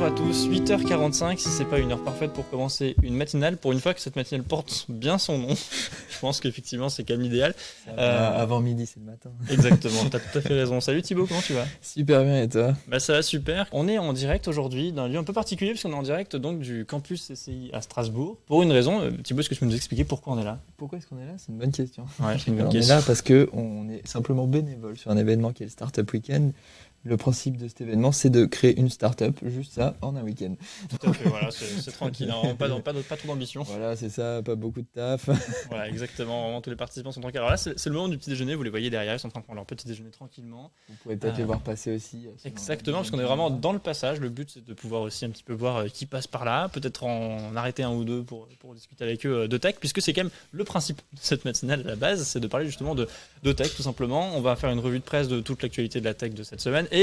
Bonjour à tous, 8h45 si c'est pas une heure parfaite pour commencer une matinale. Pour une fois que cette matinale porte bien son nom, je pense qu'effectivement c'est quand même idéal. Euh, avant midi, c'est le matin. Exactement, t'as tout à fait raison. Salut Thibaut, comment tu vas? Super bien et toi? Bah ça va super. On est en direct aujourd'hui d'un lieu un peu particulier puisqu'on est en direct donc du campus CCI à Strasbourg. Pour une raison, euh, Thibaut, est-ce que tu peux nous expliquer pourquoi on est là? Pourquoi est-ce qu'on est là? C'est une bonne question. Ouais, c'est une bonne on question. est là parce que on est simplement bénévole sur un événement qui est le Startup Weekend. Le principe de cet événement, c'est de créer une startup, juste ça, en un week-end. Tout à fait, voilà, c'est tranquille, hein, pas, pas, pas trop d'ambition. Voilà, c'est ça, pas beaucoup de taf. Voilà, exactement. Vraiment, tous les participants sont tranquilles. Alors là, c'est le moment du petit déjeuner. Vous les voyez derrière, ils sont en train de prendre leur petit déjeuner tranquillement. Vous pourrez peut-être les voir passer aussi. euh, Exactement, parce qu'on est vraiment dans le passage. Le but, c'est de pouvoir aussi un petit peu voir euh, qui passe par là, peut-être en arrêter un ou deux pour, pour discuter avec eux euh, de tech, puisque c'est quand même le principe de cette matinale à la base, c'est de parler justement de, de tech, tout simplement. On va faire une revue de presse de toute l'actualité de la tech de cette semaine, et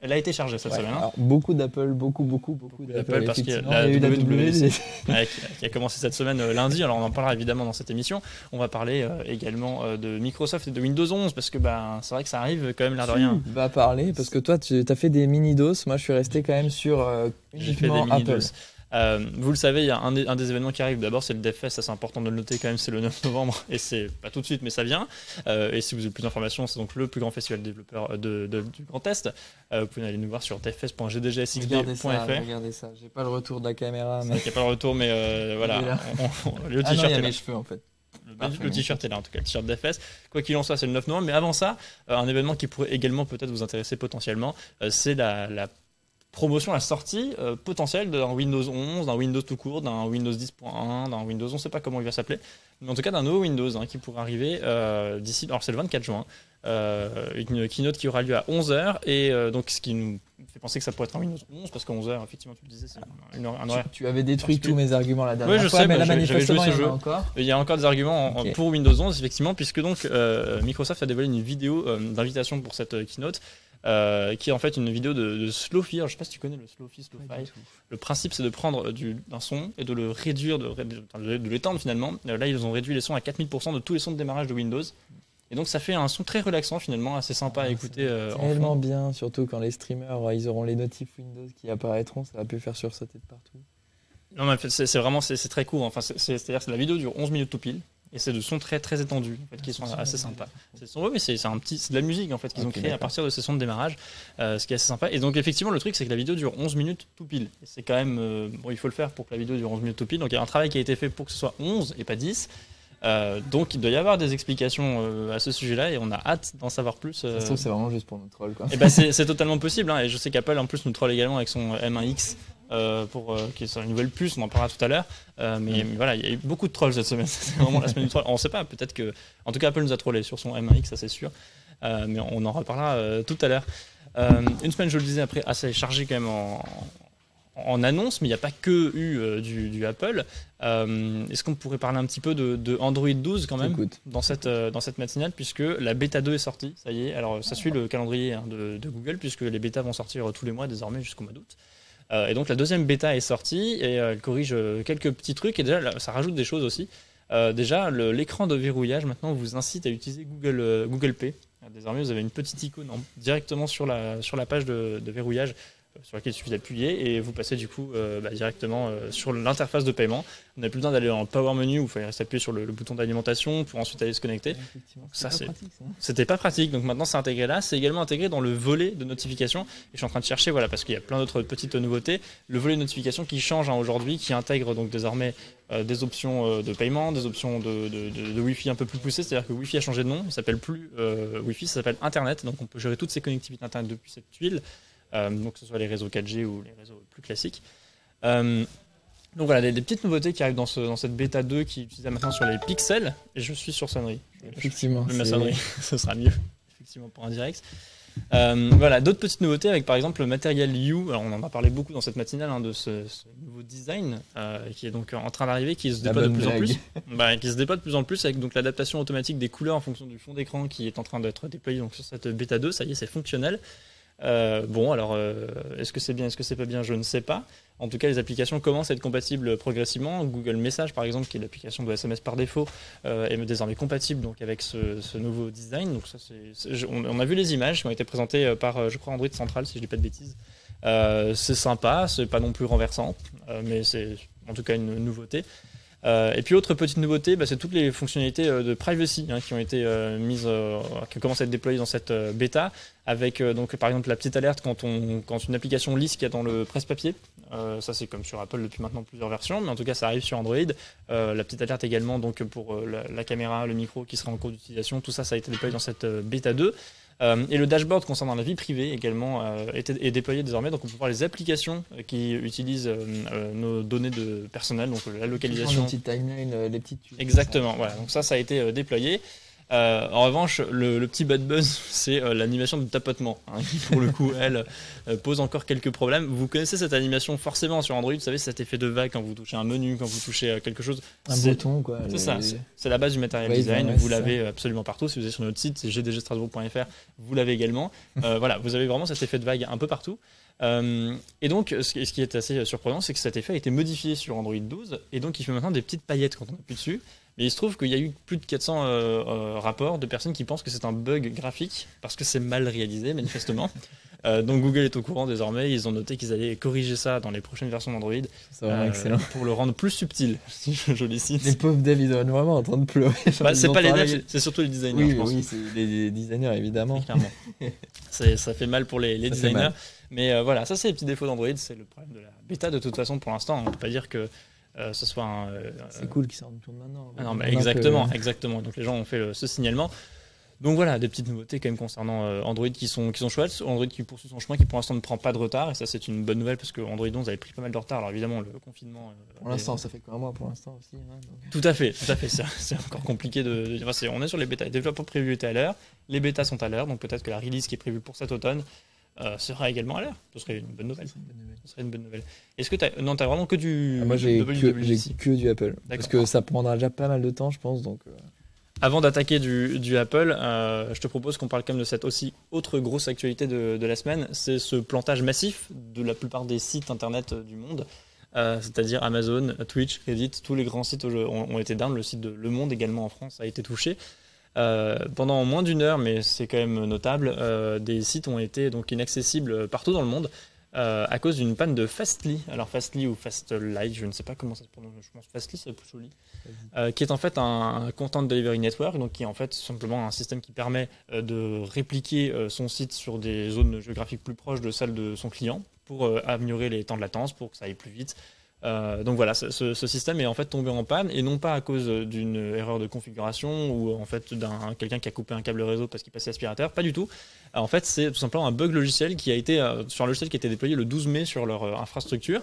elle a été chargée cette Ouais, semaine. hein. alors, beaucoup d'Apple, beaucoup, beaucoup, beaucoup, d'Apple. parce qu'il y a effectivement. la Il y a eu la WWDC. WWDC. Ouais, qui, qui a commencé cette semaine euh, lundi. Alors on en parlera évidemment dans cette émission. On va parler euh, également euh, de Microsoft et de Windows 11 parce que ben c'est vrai que ça arrive quand même l'air de rien. Tu vas parler parce que toi, tu as fait des mini-doses. Moi, je suis resté quand même sur euh, J'ai fait des uniquement Apple. Euh, vous le savez, il y a un des, un des événements qui arrive. D'abord, c'est le DevFest, ça c'est important de le noter quand même, c'est le 9 novembre et c'est pas tout de suite, mais ça vient. Euh, et si vous avez plus d'informations, c'est donc le plus grand festival de développeurs de, de- du Grand Est. Euh, vous pouvez aller nous voir sur devfest.gdgsxd.fr. regardez ça. J'ai pas le retour de la caméra, Il mais. n'y a pas le retour, mais euh, voilà. Il. On- on- le Ah t-shirt il y a est là. mes cheveux en fait. Le- t-shirt est là en tout cas, le t-shirt d'FS. Quoi qu'il en soit, c'est le 9 novembre. Mais avant ça, euh, un événement qui pourrait également peut-être vous intéresser potentiellement, euh, c'est la, la promotion, la sortie euh, potentielle d'un Windows 11, d'un Windows tout court, d'un Windows 10.1, d'un Windows, on ne sait pas comment il va s'appeler, mais en tout cas d'un nouveau Windows hein, qui pourrait arriver euh, d'ici, alors c'est le 24 juin, euh, une keynote qui aura lieu à 11h, et donc ce qui nous fait penser que ça pourrait être un Windows 11, parce qu'à 11h, effectivement, tu le disais, c'est un horaire Tu, tu avais détruit tous mes arguments la dernière Oui, je fois, sais, mais bah, là manifestement il y en a encore. Il y a encore des arguments pour Windows 11, effectivement, puisque donc Microsoft a dévoilé une vidéo d'invitation pour cette keynote, euh, qui est en fait une vidéo de, de Slow-Fi. Alors, Je sais pas si tu connais le Slow-Fi, Slow-Fi. Le principe, c'est de prendre du- d'un son et de le réduire, de, de- de l'étendre finalement. Euh, Là, ils ont réduit les sons à 4000% de tous les sons de démarrage de Windows. Et donc, ça fait un son très relaxant finalement, assez sympa à écouter. euh, en Tellement bien, surtout quand les streamers euh, ils auront les notifs Windows qui apparaîtront, ça va plus faire sursauter de partout. Non, mais c'est vraiment c'est très court. Enfin, c'est- c'est- C'est-à-dire que la vidéo dure 11 minutes tout pile. Et c'est de sons très très étendus, en fait, qui sont assez sympas. C'est son- ouais, mais c'est un petit, c'est de la musique en fait qu'ils ont Ok, créé à partir de ces sons de démarrage, euh, ce qui est assez sympa. Et donc effectivement, le truc c'est que la vidéo dure 11 minutes tout pile. C'est quand même, euh, bon, il faut le faire pour que la vidéo dure 11 minutes tout pile. Donc il y a un travail qui a été fait pour que ce soit 11 et pas 10. Euh, donc il doit y avoir des explications euh, à ce sujet-là et on a hâte d'en savoir plus. Ça euh, trouve, c'est vraiment juste pour nos trolls quoi. et ben c'est c'est totalement possible. hein, et je sais qu'Apple en plus nous troll également avec son M1X euh, pour euh, qui est sur une nouvelle puce. On en parlera tout à l'heure. Euh, mais, mais voilà, il y a eu beaucoup de trolls cette semaine. C'est vraiment la semaine du troll. On sait pas. Peut-être que, en tout cas, Apple nous a trollé sur son M1X, ça c'est sûr. Euh, mais on en reparlera tout à l'heure. Une semaine, je le disais après, assez chargée quand même en, en annonce, mais il n'y a pas que eu du, du Apple. Est-ce qu'on pourrait parler un petit peu de, de Android 12 quand même dans cette, dans cette matinale puisque la bêta 2 est sortie, ça y est. Alors ça suit le calendrier hein, de, de Google puisque les bêtas vont sortir tous les mois désormais jusqu'au mois d'août. Euh, et donc la deuxième bêta est sortie et euh, elle corrige euh, quelques petits trucs et déjà ça rajoute des choses aussi. Déjà l'écran de verrouillage maintenant vous incite à utiliser Google, Google Pay. Désormais vous avez une petite icône en- directement sur la, page de, verrouillage sur laquelle il suffit d'appuyer et vous passez du coup euh, bah, directement euh, sur l'interface de paiement. Vous n'avez plus besoin d'aller en Power Menu où il fallait appuyé sur le, le bouton d'alimentation pour ensuite aller se connecter. ça, c'est- ça. C'était pas pratique, donc maintenant c'est intégré là. C'est également intégré dans le volet de notification. Et je suis en train de chercher, voilà, parce qu'il y a plein d'autres petites nouveautés. Le volet de notification qui change hein, aujourd'hui, qui intègre donc désormais euh, des options de paiement, des options de, de, de- de Wi-Fi un peu plus poussées. C'est-à-dire que Wi-Fi a changé de nom, il s'appelle plus Wi-Fi, ça s'appelle Internet. Donc on peut gérer toutes ces connectivités Internet depuis cette tuile, donc que ce soit les réseaux 4G ou les réseaux plus classiques. Euh, donc voilà, des, des petites nouveautés qui arrivent dans, ce, dans cette bêta 2 qui est utilisée maintenant sur les pixels. Et je suis sur sonnerie. Effectivement. Le c'est- maçonnerie, ce sera mieux, effectivement, pour un direct. Euh, voilà, d'autres petites nouveautés avec par exemple le matériel U. Alors, on en a parlé beaucoup dans cette matinale hein, de ce, ce nouveau design euh, qui est donc en train d'arriver, qui se déploie de plus en plus. Bah, qui se déploie de plus en plus avec donc l'adaptation automatique des couleurs en fonction du fond d'écran qui est en train d'être déployé donc sur cette bêta 2. Ça y est, c'est fonctionnel. Bon, alors, est-ce que c'est bien, est-ce que c'est pas bien? Je ne sais pas. En tout cas, les applications commencent à être compatibles progressivement. Google Message, par exemple, qui est l'application de SMS par défaut, est désormais compatible donc, avec ce, nouveau design. Donc, ça, on, a vu les images qui ont été présentées par, je crois, Android Central, si je ne dis pas de bêtises. c'est sympa, c'est pas non plus renversant, mais c'est en tout cas une nouveauté. Euh, et puis autre petite nouveauté, bah, c'est toutes les fonctionnalités euh, de privacy hein, qui ont été euh, mises, qui commencent à être déployées dans cette bêta, avec donc par exemple la petite alerte quand, on, quand une application lit ce qu'il y a dans le presse-papier. ça c'est comme sur Apple depuis maintenant plusieurs versions, mais en tout cas ça arrive sur Android. la petite alerte également donc pour la, la, caméra, le micro qui sera en cours d'utilisation, tout ça ça a été déployé dans cette bêta 2. Euh, et le dashboard concernant la vie privée également euh, est, déployé désormais. Donc on peut voir les applications euh, qui utilisent nos données de personnel, donc la localisation. Les petites timelines, les petites. Exactement. Voilà. Donc ça, ça a été déployé. Euh, en revanche, le, petit bad buzz, c'est euh, l'animation de tapotement, hein, qui pour le coup, elle, euh, pose encore quelques problèmes. Vous connaissez cette animation forcément sur Android, vous savez, cet effet de vague quand vous touchez un menu, quand vous touchez quelque chose. Un bouton, quoi. C'est ça, c'est la base du matériel design. vous l'avez absolument partout. Si vous êtes sur notre site, c'est gdgstrasbourg.fr, vous l'avez également. voilà, vous avez vraiment cet effet de vague un peu partout. et donc, ce qui est assez surprenant, c'est que cet effet a été modifié sur Android 12, et donc il fait maintenant des petites paillettes quand on appuie dessus. Mais il se trouve qu'il y a eu plus de 400 euh, euh, rapports de personnes qui pensent que c'est un bug graphique parce que c'est mal réalisé, manifestement. Euh, donc Google est au courant désormais. Ils ont noté qu'ils allaient corriger ça dans les prochaines versions d'Android. C'est vraiment excellent. Pour le rendre plus subtil, si je le cite. Les pauvres devs, ils doivent vraiment en train de pleurer. Bah, c'est pas les devs, c'est surtout les designers. Oui, oui c'est les designers, évidemment. Clairement. ça fait mal pour les, designers. Mais voilà, ça c'est les petits défauts d'Android. C'est le problème de la bêta de toute façon pour l'instant. On ne peut pas dire que euh, ce soit un. Euh, c'est cool qu'ils sortent maintenant. Ah non, mais exactement, exactement. Donc les gens ont fait ce signalement. Donc voilà, des petites nouveautés quand même concernant euh, Android qui sont, qui sont chouettes. Android qui poursuit son chemin, qui pour l'instant ne prend pas de retard. Et ça, c'est une bonne nouvelle parce que Android 11 avait pris pas mal de retard. Alors évidemment, le confinement. pour l'instant, ça fait qu'un mois pour l'instant aussi. Hein, tout à fait, tout à fait. C'est encore compliqué de. dire on est sur les bêtas. Les développeurs prévus étaient à l'heure. Les bêtas sont à l'heure. Donc peut-être que la release qui est prévue pour cet automne euh, sera également à l'heure. Ce serait une bonne nouvelle. Ce serait une bonne nouvelle. Est-ce que tu as... Non, tu vraiment que du. Ah, moi, j'ai que, que, du Apple. Parce que ça prendra déjà pas mal de temps, je pense. Donc, euh. Avant d'attaquer du, du, Apple, euh, je te propose qu'on parle quand même de cette aussi autre grosse actualité de, de la semaine. C'est ce plantage massif de la plupart des sites internet du monde. c'est-à-dire Amazon, Twitch, Reddit, tous les grands sites ont, ont été down. Le site de Le Monde également en France a été touché. Euh, pendant moins d'une heure, mais c'est quand même notable, euh, des sites ont été donc inaccessibles partout dans le monde. Euh, à cause d'une panne de Fastly. Alors Fastly ou Fastly, je ne sais pas comment ça se prononce, je pense Fastly c'est plus joli, qui est en fait un, Content Delivery Network, donc qui est en fait simplement un système qui permet de répliquer son site sur des zones géographiques plus proches de celles de son client pour améliorer les temps de latence, pour que ça aille plus vite, euh, donc voilà, ce, système est en fait tombé en panne et non pas à cause d'une erreur de configuration ou en fait d'un quelqu'un qui a coupé un câble réseau parce qu'il passait aspirateur, pas du tout. en fait, c'est tout simplement un bug logiciel qui a été euh, sur un logiciel qui a été déployé le 12 mai sur leur euh, infrastructure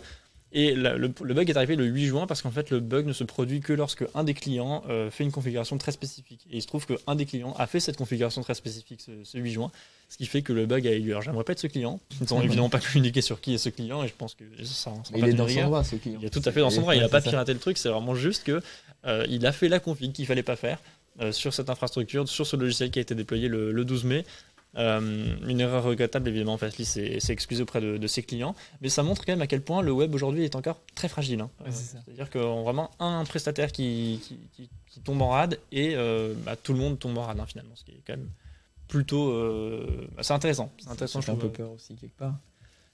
et le, bug est arrivé le 8 juin parce qu'en fait le bug ne se produit que lorsque un des clients euh, fait une configuration très spécifique. Et il se trouve qu'un des clients a fait cette configuration très spécifique ce, 8 juin, ce qui fait que le bug a eu lieu. Alors j'aimerais pas être ce client. Ils n'ont évidemment pas communiqué sur qui est ce client et je pense que ça, ça Il est dans son droit ce client. Il est tout à fait dans son droit. Il n'a pas piraté le truc. C'est vraiment juste que euh, il a fait la config qu'il fallait pas faire. Euh, sur cette infrastructure, sur ce logiciel qui a été déployé le 12 mai. Euh, une erreur regrettable, évidemment, Fastly s'est excusé auprès de, ses clients, mais ça montre quand même à quel point le web aujourd'hui est encore très fragile. Hein. C'est-à-dire qu'on vraiment un prestataire qui, qui, tombe en rade et euh, bah, tout le monde tombe en rade hein, finalement, ce qui est quand même plutôt. Euh, c'est intéressant. C'est intéressant. Ça fait un peu peur aussi quelque part.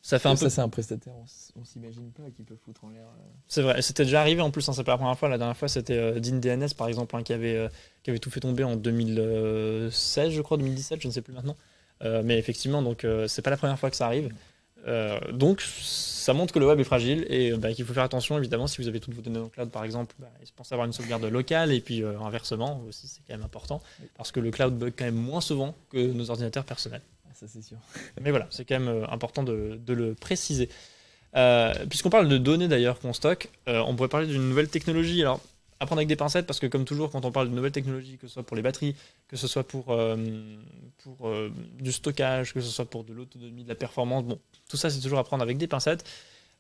Ça fait un peu. c'est un prestataire, on, s'imagine pas qu'il peut foutre en l'air. C'est vrai, c'était déjà arrivé en plus, hein, c'est pas la première fois. La dernière fois, c'était DIN DNS par exemple, qui, avait, qui avait tout fait tomber en 2016, je crois, 2017, je ne sais plus maintenant. Euh, mais effectivement, donc euh, c'est pas la première fois que ça arrive. Euh, donc ça montre que le web est fragile et bah, qu'il faut faire attention évidemment si vous avez toutes vos données le cloud par exemple, bah, pensez avoir une sauvegarde locale et puis inversement aussi c'est quand même important parce que le cloud bug quand même moins souvent que nos ordinateurs personnels. Ça c'est sûr. Mais voilà, c'est quand même important de, le préciser. Puisqu'on parle de données d'ailleurs qu'on stocke, on pourrait parler d'une nouvelle technologie. Alors à prendre avec des pincettes parce que comme toujours quand on parle de nouvelles technologies, que ce soit pour les batteries, que ce soit pour, euh, pour euh, du stockage, que ce soit pour de l'autonomie, de la performance, bon, tout ça c'est toujours à prendre avec des pincettes.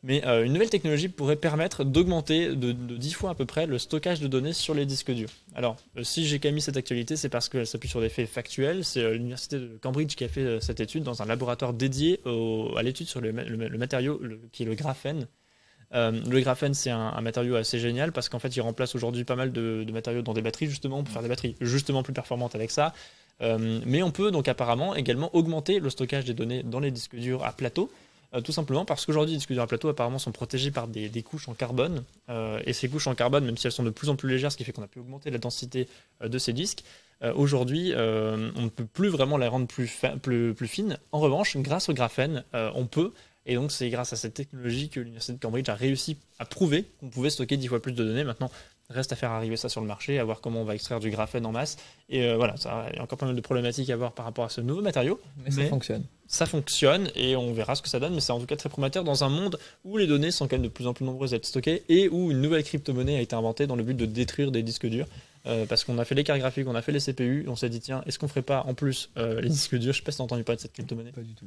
Mais euh, une nouvelle technologie pourrait permettre d'augmenter de, de 10 fois à peu près le stockage de données sur les disques durs. Alors, euh, si j'ai mis cette actualité, c'est parce qu'elle s'appuie sur des faits factuels. C'est euh, l'université de Cambridge qui a fait cette étude dans un laboratoire dédié à l'étude sur le, ma- le ma- le matériau qui est le graphène. Le graphène, c'est un, matériau assez génial parce qu'en fait, il remplace aujourd'hui pas mal de, de matériaux dans des batteries, justement, pour faire des batteries justement plus performantes avec ça. Mais on peut donc apparemment également augmenter le stockage des données dans les disques durs à plateau. Euh, tout simplement parce qu'aujourd'hui, les disques durs à plateau apparemment sont protégés par des, couches en carbone. euh, et ces couches en carbone, même si elles sont de plus en plus légères, ce qui fait qu'on a pu augmenter la densité euh, de ces disques, aujourd'hui, on ne peut plus vraiment les rendre plus, fin-. En revanche, grâce au graphène, on peut. Et donc, c'est grâce à cette technologie que l'Université de Cambridge a réussi à prouver qu'on pouvait stocker 10 fois plus de données. Maintenant, reste à faire arriver ça sur le marché, à voir comment on va extraire du graphène en masse. Et euh, voilà, ça, il y a encore pas mal de problématiques à voir par rapport à ce nouveau matériau. Mais ça fonctionne. Ça fonctionne et on verra ce que ça donne, mais c'est en tout cas très prometteur dans un monde où les données sont quand même de plus en plus nombreuses à être stockées et où une nouvelle crypto-monnaie a été inventée dans le but de détruire des disques durs. Euh, parce qu'on a fait les cartes graphiques, on a fait les CPU, on s'est dit tiens, est-ce qu'on ferait pas en plus euh, les disques durs? Je sais pas si t'as entendu parler de cette crypto-monnaie. Pas du tout.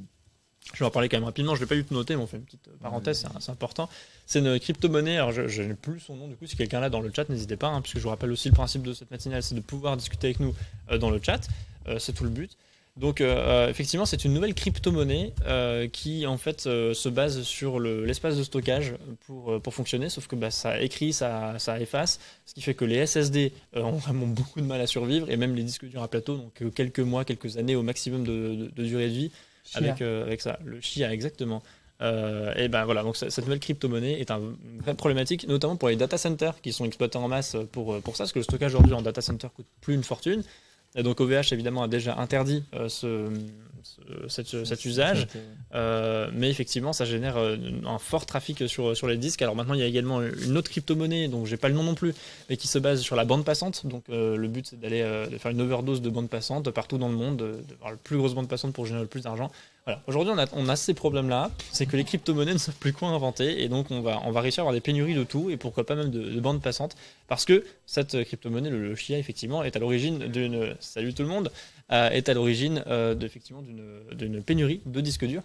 Je vais en parler quand même rapidement, je l'ai pas eu tout noté, mais on fait une petite euh, parenthèse, c'est- important. C'est une crypto-monnaie, alors je, je n'ai plus son nom du coup, si quelqu'un là dans le chat, n'hésitez pas, hein, puisque je vous rappelle aussi le principe de cette matinale, c'est de pouvoir discuter avec nous euh, dans le chat, Euh, c'est tout le but. Donc effectivement, c'est une nouvelle crypto-monnaie qui en fait se base sur le- l'espace de stockage pour, fonctionner, sauf que bah, ça écrit, ça, efface, ce qui fait que les SSD ont vraiment beaucoup de mal à survivre, et même les disques durs à plateau, donc quelques mois, quelques années au maximum de durée de vie, avec, euh, avec ça, le chia exactement. Euh, et ben voilà, donc cette nouvelle crypto-monnaie est un- une vraie problématique, notamment pour les data centers qui sont exploités en masse pour, pour ça, parce que le stockage aujourd'hui en data center coûte plus une fortune. Et donc OVH évidemment a déjà interdit euh, ce- cette- cet usage. Euh, mais effectivement, ça génère euh, un fort trafic sur, sur les disques. Alors maintenant, il y a également une autre crypto-monnaie, dont j'ai pas le nom non plus, mais qui se base sur la bande passante. Donc euh, le but, c'est d'aller euh, faire une overdose de bande passante partout dans le monde, de, de faire la plus grosse bande passante pour générer le plus d'argent. Voilà. Aujourd'hui, on a, on a ces problèmes-là. C'est que les crypto-monnaies ne savent plus quoi inventer, et donc on va, on va réussir à avoir des pénuries de tout, et pourquoi pas même de, de bandes passantes, parce que cette crypto-monnaie, le, le Chia, effectivement, est à l'origine d'une. Salut tout le monde est à l'origine euh, effectivement d'une d'une pénurie de disques durs,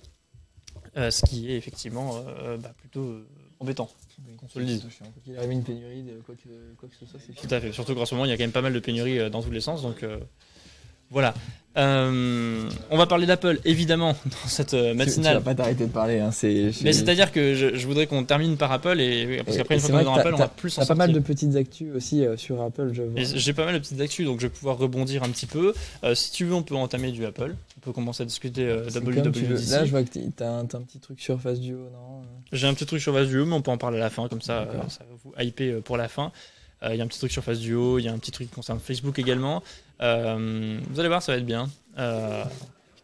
euh, ce qui est effectivement euh, bah, plutôt embêtant. qu'on se le dise. Il arrive une pénurie de quoi que, quoi que ce soit, Tout à fait. Surtout qu'en ce moment, il y a quand même pas mal de pénuries dans tous les sens, donc voilà. Euh, on va parler d'Apple, évidemment, dans cette euh, Tu, tu vas matinale. pas t'arrêter de parler. Hein, c'est, Mais c'est-à-dire que je, je voudrais qu'on termine par Apple, et parce qu'après, une fois qu'on est dans Apple, on va plus T'as pas mal de petites actus aussi euh, sur Apple, je vois. J'ai pas mal de petites actus, donc je vais pouvoir rebondir un petit peu. Euh, si tu veux, on peut entamer du Apple. On peut commencer à discuter. WWDC. Là, je vois que t'as un, un petit truc sur Face Duo, non J'ai un petit truc sur Face Duo, mais on peut en parler à la fin, comme ça, ça va vous hyper pour la fin. Il y a un petit truc sur Face Duo, il y a un petit truc qui concerne Facebook également. Euh, vous allez voir, ça va être bien. Euh,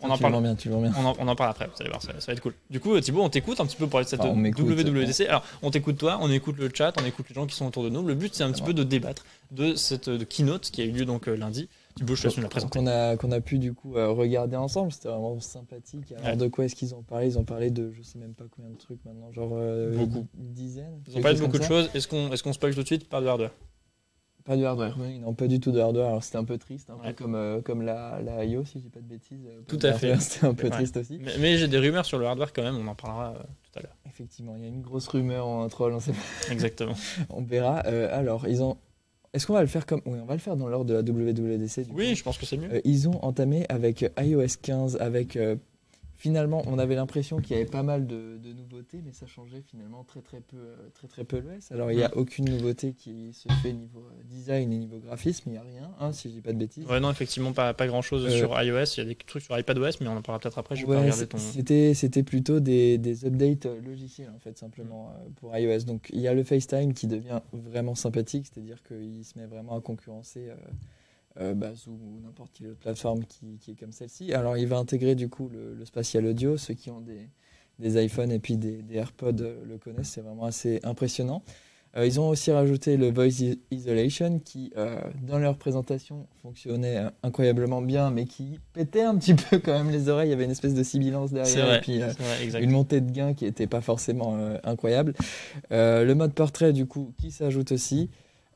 on, en parle, bien, bien. on, en, on en parle après, vous allez voir, ça, ça va être cool. Du coup, euh, Thibaut, on t'écoute un petit peu pour cette Ah, on m'écoute, WWDC. Alors, on t'écoute toi, on écoute le chat, on écoute les gens qui sont autour de nous. Le but, c'est un petit peu de débattre de cette de keynote qui a eu lieu donc euh, lundi. Thibaut, je te la présenter. Qu'on a, qu'on a pu du coup euh, regarder ensemble, c'était vraiment sympathique. Alors Ouais. de quoi est-ce qu'ils ont parlé Ils ont parlé de je sais même pas combien de trucs maintenant, genre euh, Beaucoup. une dizaine. Ils ont parlé de beaucoup de choses. Est-ce qu'on est qu'on spoil tout de suite? Pas de hardware. Pas de hardware, oui, non, pas du tout de hardware. Alors c'était un peu triste, un Ouais. peu comme, euh, comme la, la IO, si je dis pas de bêtises. euh, Tout à fait. hardware, C'était un peu Ouais. triste aussi. Mais, mais j'ai des rumeurs sur le hardware quand même, on en parlera euh, tout à l'heure. Effectivement, il y a une grosse rumeur en troll, on, sait pas, Exactement. on verra. Euh, alors, ils ont. Est-ce qu'on va le faire comme. Oui, on va le faire dans l'ordre de la WWDC. du Oui, coup. je pense que c'est mieux. Euh, ils ont entamé avec iOS 15, avec. Finalement, on avait l'impression qu'il y avait pas mal de, de nouveautés, mais ça changeait finalement très très peu, euh, très très peu l'OS. Alors, il n'y a Mm. aucune nouveauté qui se fait niveau euh, design et niveau graphisme, il n'y a rien, hein, si je dis pas de bêtises. Ouais, non, effectivement, pas, pas grand chose Euh, sur iOS. Il y a des trucs sur iPadOS, mais on en parlera peut-être après. Je vais pas regarder ton. c'était c'était plutôt des, des updates logiciels en fait simplement euh, pour iOS. Donc il y a le FaceTime qui devient vraiment sympathique, c'est-à-dire qu'il se met vraiment à concurrencer euh, euh, bah, Zoom ou n'importe quelle autre plateforme qui, qui est comme celle-ci. Alors il va intégrer du coup le, le spatial audio, ceux qui ont des, des iPhones et puis des, des AirPods euh, le connaissent, c'est vraiment assez impressionnant. Euh, ils ont aussi rajouté le Voice Isolation qui, euh, dans leur présentation, fonctionnait incroyablement bien, mais qui pétait un petit peu quand même les oreilles. Il y avait une espèce de sibilance derrière. Vrai. Et puis, vrai, une montée de gain qui n'était pas forcément incroyable. Le mode portrait, du coup, qui s'ajoute aussi.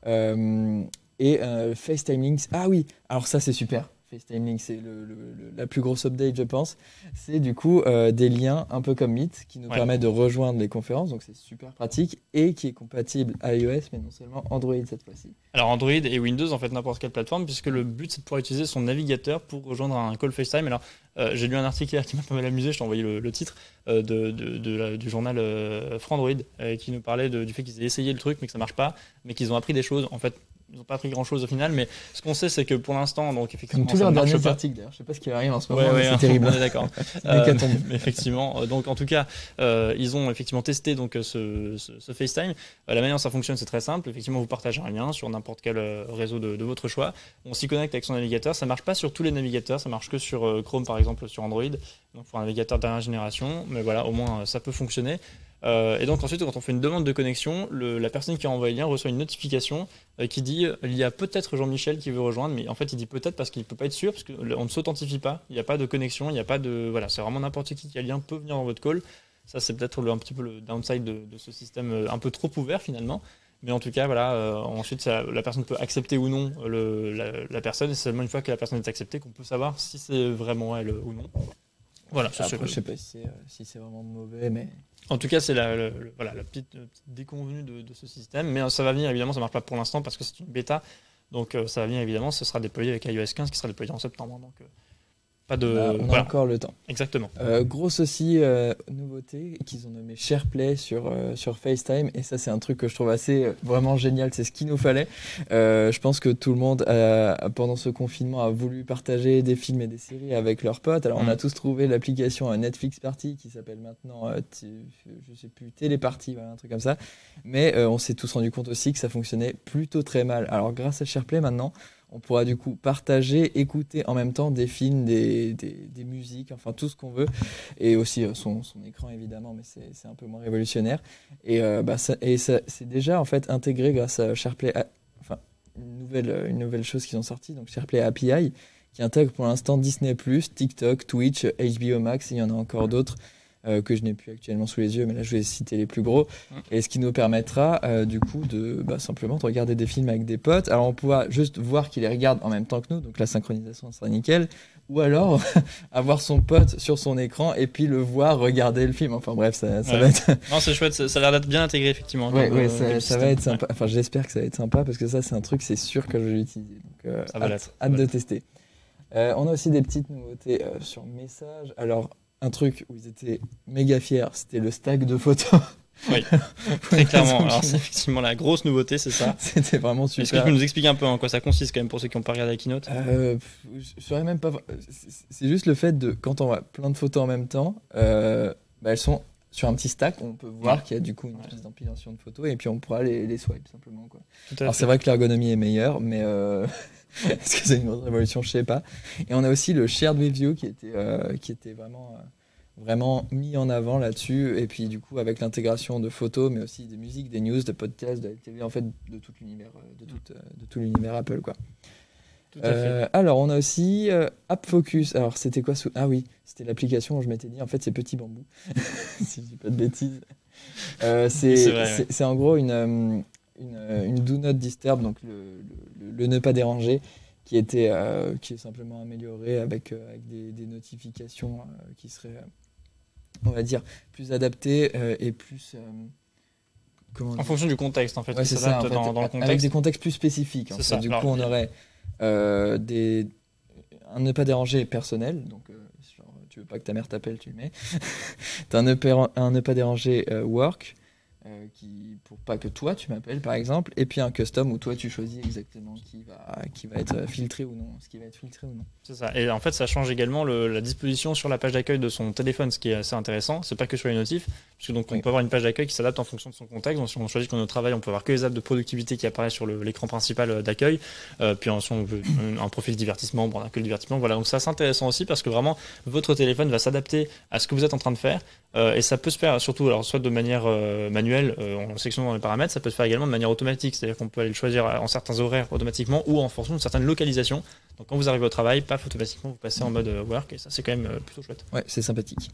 Euh, et euh, FaceTime Links. Ah oui, alors ça, c'est super. FaceTime Link, c'est le, la plus grosse update, je pense. C'est du coup euh, des liens un peu comme Meet qui nous permettent de rejoindre les conférences, donc c'est super pratique et qui est compatible iOS, mais non seulement Android cette fois-ci. Alors Android et Windows, en fait, n'importe quelle plateforme, puisque le but c'est de pouvoir utiliser son navigateur pour rejoindre un call FaceTime. Alors euh, j'ai lu un article hier qui m'a pas mal amusé, je t'ai envoyé le, titre euh, de, de, du journal euh, Frandroid qui nous parlait du fait qu'ils aient essayé le truc mais que ça marche pas, mais qu'ils ont appris des choses. En fait, ils n'ont pas appris grand chose au final, mais ce qu'on sait, c'est que pour l'instant, donc effectivement, toujours ça marche pas. article d'ailleurs. Je sais pas ce qui arrive en ce moment, ouais, c'est terrible. D'accord. euh, effectivement, donc en tout cas, euh, ils ont effectivement testé donc ce, ce, FaceTime. Euh, la manière dont ça fonctionne, c'est très simple. Effectivement, vous partagez un lien sur n'importe quel euh, réseau de, de, votre choix. On s'y connecte avec son navigateur. Ça marche pas sur tous les navigateurs. Ça marche que sur Chrome, par exemple, sur Android. Donc pour un navigateur dernière génération. Mais voilà, au moins ça peut fonctionner. Euh, et donc ensuite, quand on fait une demande de connexion, la personne qui a envoyé le lien reçoit une notification euh, qui dit il y a peut-être Jean-Michel qui veut rejoindre, mais en fait il dit peut-être parce qu'il ne peut pas être sûr, parce qu'on ne s'authentifie pas, il n'y a pas de connexion, il n'y a pas de... Voilà, c'est vraiment n'importe qui qui a le lien peut venir dans votre call. Ça c'est peut-être un petit peu le downside de, ce système euh, un peu trop ouvert finalement. Mais en tout cas, voilà, ensuite, la personne peut accepter ou non la, personne. Et c'est seulement une fois que la personne est acceptée qu'on peut savoir si c'est vraiment elle ou non. Voilà, Après, je sais pas si c'est vraiment mauvais, mais en tout cas, c'est la, voilà, la petite, déconvenue de, ce système. Mais ça va venir, évidemment, ça ne marche pas pour l'instant parce que c'est une bêta. Donc euh, ça va venir, évidemment, ce sera déployé avec iOS 15 qui sera déployé en septembre. Donc, euh, pas de. on a encore le temps. Exactement. Euh, grosse aussi euh, nouveauté qu'ils ont nommé SharePlay sur euh, sur FaceTime et ça c'est un truc que je trouve assez euh, vraiment génial. C'est ce qu'il nous fallait. je pense que tout le monde pendant ce confinement a voulu partager des films et des séries avec leurs potes. Alors on a mm. tous trouvé l'application Netflix Party qui s'appelle maintenant je sais plus Téléparty, voilà, un truc comme ça. Mais on s'est tous rendu compte aussi que ça fonctionnait plutôt très mal. Alors grâce à SharePlay maintenant on pourra du coup partager, écouter en même temps des films, des, des, musiques, enfin tout ce qu'on veut, et aussi euh, son, son, écran évidemment, mais c'est un peu moins révolutionnaire. Et, euh, bah, ça, et ça, c'est déjà en fait intégré grâce à SharePlay, enfin une nouvelle, une nouvelle chose qu'ils ont sorti, donc SharePlay API, qui intègre pour l'instant Disney+, TikTok, Twitch, HBO Max, et il y en a encore d'autres. Euh, que je n'ai plus actuellement sous les yeux, mais là je vais citer les plus gros, et ce qui nous permettra euh, du coup de bah, simplement de regarder des films avec des potes. Alors on pourra juste voir qu'il les regarde en même temps que nous, donc la synchronisation sera nickel, ou alors avoir son pote sur son écran et puis le voir regarder le film. Enfin bref, ça, ça va être. non, c'est chouette, ça, a l'air d'être bien intégré effectivement. Ouais, ouais, euh, ça, va être sympa. Enfin, j'espère que ça va être sympa parce que ça, c'est un truc, c'est sûr que je vais l'utiliser. Donc, ça va hâte, hâte de tester. on a aussi des petites nouveautés sur message. Alors, un truc où ils étaient méga fiers, c'était le stack de photos. Oui, très clairement. Alors, c'est effectivement la grosse nouveauté, c'est ça. C'était vraiment super. Est-ce que tu peux nous expliquer un peu en quoi ça consiste, quand même, pour ceux qui n'ont pas regardé la keynote? Euh, Je saurais même pas. C'est juste le fait de, quand on voit plein de photos en même temps, euh, bah, elles sont sur un petit stack. On peut voir qu'il y a du coup une espèce d'empilation de photos et puis on pourra les, les swipe simplement. Quoi. Alors, c'est vrai que l'ergonomie est meilleure, mais. Euh... Est-ce que c'est une révolution? Je sais pas. Et on a aussi le shared review qui était, euh, qui était vraiment, euh, vraiment mis en avant là-dessus. Et puis du coup, avec l'intégration de photos, mais aussi des musiques, des news, de podcasts, de la télé, en fait, de tout l'univers, de, tout, de tout l'univers Apple, quoi. Alors, on a aussi App Focus. Alors, c'était quoi sous... Ah oui, c'était l'application où je m'étais dit, en fait, c'est Petit Bambou. si je dis pas de bêtises. c'est en gros une, une, une, Do Not Disturb, donc le, le, ne pas déranger, qui, était, euh, qui est simplement amélioré avec, euh, avec des, des, notifications euh, qui seraient, on va dire, plus adaptées et plus. Comment en fonction du contexte, en fait. c'est ça, dans, dans, le contexte. Avec des contextes plus spécifiques. En fait. Du coup, on aurait des, un ne pas déranger personnel, donc genre, tu veux pas que ta mère t'appelle, tu le mets. tu as un un ne pas déranger work, euh, qui, pour pas que toi tu m'appelles par exemple, et puis un custom où toi tu choisis exactement qui va, qui va être filtré ou non, ce qui va être filtré ou non. C'est ça. Et en fait, ça change également le, la disposition sur la page d'accueil de son téléphone, ce qui est assez intéressant. C'est pas que sur les notifs, puisque donc on peut avoir une page d'accueil qui s'adapte en fonction de son contexte. Donc si on choisit qu'on est travail, on peut avoir que les apps de productivité qui apparaissent sur l'écran principal euh, d'accueil. Euh, puis si on veut un profil divertissement, bon, on a que le divertissement. Voilà. Donc ça c'est intéressant aussi parce que vraiment votre téléphone va s'adapter à ce que vous êtes en train de faire. Euh, et ça peut se faire surtout, alors soit de manière euh, manuelle, euh, en sélectionnant les paramètres, ça peut se faire également de manière automatique, c'est-à-dire qu'on peut aller le choisir en certains horaires automatiquement ou en fonction de certaines localisations. Donc quand vous arrivez au travail, paf, automatiquement vous passez en mode work et ça c'est quand même plutôt chouette. Ouais, c'est sympathique.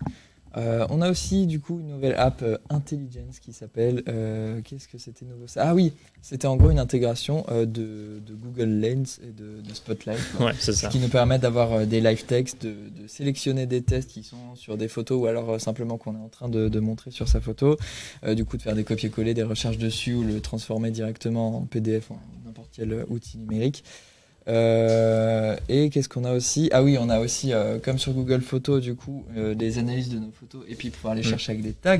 Euh, on a aussi du coup une nouvelle app euh, Intelligence qui s'appelle. euh, Qu'est-ce que c'était nouveau ça? Ah oui, c'était en gros une intégration de, de Google Lens et de, de Spotlight. Ouais, c'est Ce ça. qui nous permet d'avoir des live texts, de, de sélectionner des tests qui sont sur des photos ou alors simplement qu'on est en train de, montrer sur sa photo. Du coup, de faire des copier-coller, des recherches dessus ou le transformer directement en PDF ou en n'importe quel outil numérique. Euh, et qu'est-ce qu'on a aussi? Ah oui, on a aussi, euh, comme sur Google Photos, du coup, euh, des analyses de nos photos et puis pouvoir les Mm. chercher avec des tags.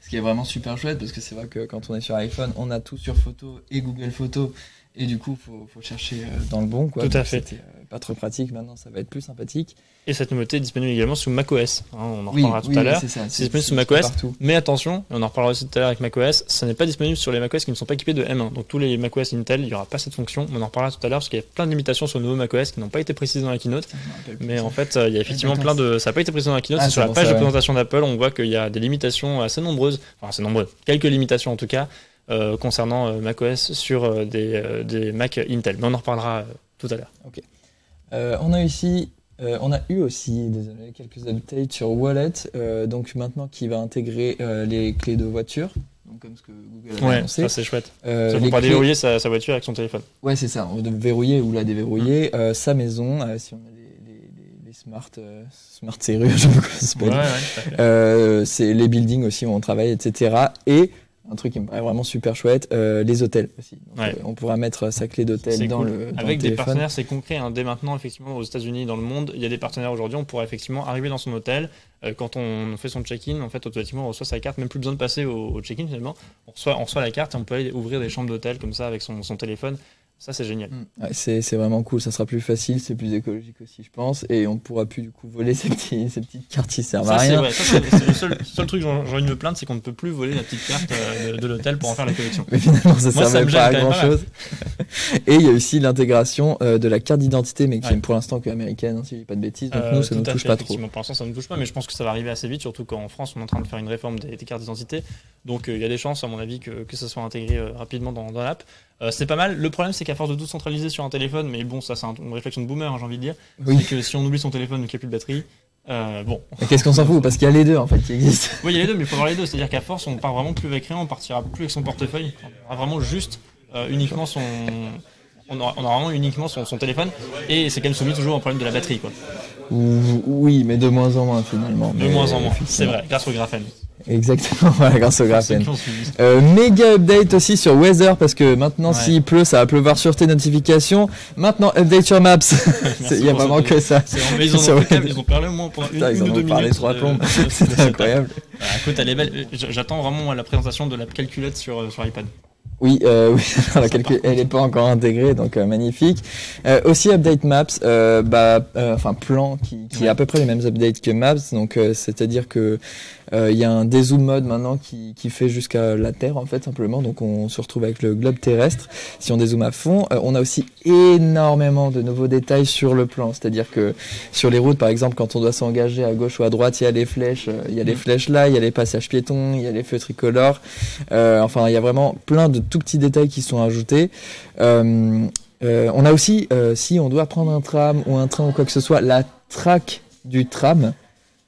Ce qui est vraiment super chouette parce que c'est vrai que quand on est sur iPhone, on a tout sur photo et Google Photos. Et du coup, faut, faut chercher euh, dans le bon. Quoi. Tout à fait. C'était euh, pas trop pratique. Maintenant, ça va être plus sympathique. Et cette nouveauté est disponible également sous macOS. hein, on en oui, reparlera tout oui, à l'heure. c'est ça. C'est disponible sous macOS. partout. Mais attention, on en reparlera aussi tout à l'heure avec macOS, ça n'est pas disponible sur les macOS qui ne sont pas équipés de M1. Donc tous les macOS Intel, il n'y aura pas cette fonction. On en reparlera tout à l'heure parce qu'il y a plein de limitations sur le nouveau macOS qui n'ont pas été précisées dans la keynote. Mais en fait, euh, il y a effectivement plein de. Ça n'a pas été précisé dans la keynote, Ah, c'est sur la page de présentation d'Apple. On voit qu'il y a des limitations assez nombreuses, enfin assez nombreuses, quelques limitations en tout cas, euh, concernant euh, macOS sur euh, des, des Mac Intel. Mais on en reparlera tout à l'heure. Euh, on a ici, on a eu aussi désolé, quelques updates sur Wallet, donc maintenant qui va intégrer les clés de voiture, donc comme ce que Google a Ouais, annoncé. ça c'est chouette. Euh, ça pour pas clés- déverrouiller sa, sa voiture avec son téléphone. Ouais, c'est ça, on de verrouiller ou la déverrouiller, Mm. euh, sa maison, euh, si on a les, les, les, les smart, smart serrures, je sais pas fait. Euh, c'est les buildings aussi où on travaille, etc. Et un truc qui me paraît vraiment super chouette, euh, les hôtels aussi. Donc, Ouais. euh, on pourra mettre sa clé d'hôtel dans, cool. le, dans Avec le des partenaires, c'est concret. hein. Dès maintenant, effectivement, aux États-Unis, dans le monde, il y a des partenaires aujourd'hui. On pourra effectivement arriver dans son hôtel. euh, quand on fait son check-in, en fait, automatiquement, on reçoit sa carte. Même plus besoin de passer au, au check-in finalement. On reçoit, on reçoit la carte et on peut aller ouvrir des chambres d'hôtel comme ça avec son, son téléphone. Ça, c'est génial. Mm. Ouais, c'est vraiment cool, ça sera plus facile, c'est plus écologique aussi, je pense, et on pourra plus du coup voler ces, petits, ces petites cartes qui servent à rien. ouais, c'est- le seul, seul truc dont j'ai envie de me plaindre, c'est qu'on ne peut plus voler la petite carte euh, de, de l'hôtel pour en faire la collection. Mais finalement, ça ça servait pas à gêne quand grand même pas chose. et il y a aussi l'intégration euh, de la carte d'identité, mais qui Ouais. est pour l'instant que américaine, hein, si je dis pas de bêtises, donc Euh, nous, ça tout nous touche fait, pas trop. Pour l'instant, ça ne nous touche pas, mais je pense que ça va arriver assez vite, surtout qu'en France, on est en train de faire une réforme des, des cartes d'identité. Donc, euh, il y a des chances, à mon avis, que, que ça soit intégré rapidement dans, dans l'app. Euh, c'est pas mal. Le problème, c'est qu'à force de tout centraliser sur un téléphone, mais bon, ça, c'est un- une réflexion de boomer, hein, j'ai envie de dire, Oui. c'est que si on oublie son téléphone ou qu'il n'y a plus de batterie, euh, bon. Mais qu'est-ce qu'on s'en fout? Parce qu'il y a les deux en fait qui existent. Oui, il y a les deux, mais il faut avoir les deux. C'est-à-dire qu'à force, on part vraiment plus avec rien, on partira plus avec son portefeuille. On aura vraiment juste euh, uniquement son. On aura, on aura vraiment uniquement son, son téléphone et c'est quand même soumis toujours au problème de la batterie quoi. Ou- Oui, mais de moins en moins finalement. De Mais moins en moins, c'est vrai, grâce au graphène. Exactement, voilà, grâce au graphène. Euh, méga update aussi sur Weather parce que maintenant Ouais. s'il pleut ça va pleuvoir sur tes notifications. Maintenant update sur Maps. Il y a vraiment que ça. Ils en ont ils ont parlé au moins pendant une, Putain, ils en ou ont parlé minutes. trois de- plombes. incroyable. Ah, est. J- J'attends vraiment la présentation de la calculette sur, euh, sur iPad. Oui, euh, oui la calcul- elle n'est pas encore intégrée, donc euh, magnifique. Euh, aussi update Maps, euh, bah, euh, enfin plan qui, qui Ouais. a à peu près les mêmes updates que Maps, donc euh, c'est-à-dire que euh, il y a un dézoom mode maintenant qui, qui fait jusqu'à la Terre en fait simplement, donc on se retrouve avec le globe terrestre. Si on dézoome à fond, Euh, on a aussi énormément de nouveaux détails sur le plan, c'est-à-dire que sur les routes par exemple, quand on doit s'engager à gauche ou à droite, il y a les flèches, euh, il y a les Mhm. flèches là, il y a les passages piétons, il y a les feux tricolores. Euh, enfin, il y a vraiment plein de tout petits détails qui sont ajoutés. Euh, euh, on a aussi, euh, si on doit prendre un tram ou un train ou quoi que ce soit, la track du tram.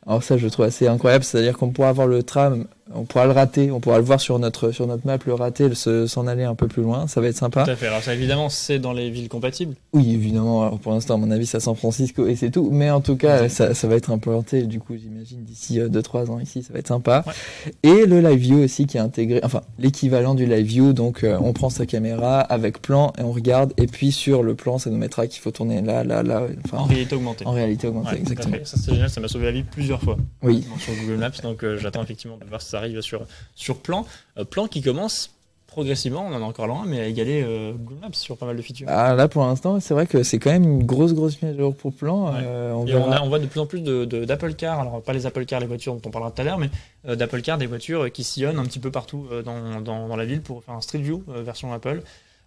Alors ça, je trouve assez incroyable. C'est-à-dire qu'on pourra avoir le tram, on pourra le rater, on pourra le voir sur notre sur notre map, le rater, se- s'en aller un peu plus loin. Ça va être sympa. Tout à fait. Alors ça, évidemment, c'est dans les villes compatibles. Oui, évidemment. Alors pour l'instant, à mon avis, c'est à San Francisco et c'est tout. Mais en tout cas, ça, ça va être implanté. Du coup, j'imagine d'ici 2-3 ans ici, ça va être sympa. Ouais. Et le live view aussi qui est intégré, enfin l'équivalent du live view. Donc, euh, on prend sa caméra avec plan et on regarde. Et puis sur le plan, ça nous mettra qu'il faut tourner là, là, là. Enfin, En réalité augmentée. en réalité augmentée, Ouais, exactement. Ça c'est génial, ça m'a sauvé la vie plusieurs fois Oui. sur Google Maps, donc euh, j'attends effectivement de voir ça arrive sur, sur plan. Euh, plan qui commence progressivement, on en a encore loin, mais à égaler euh, Google Maps sur pas mal de features. Ah, là, pour l'instant, c'est vrai que c'est quand même une grosse, grosse mise à jour pour plan. Ouais. Euh, on Et on, verra. a- on voit de plus en plus de- de- d'Apple Car, alors pas les Apple Car, les voitures dont on parlera tout à l'heure, mais euh, d'Apple Car, des voitures qui sillonnent un petit peu partout dans, dans- dans la ville pour faire un Street View version Apple.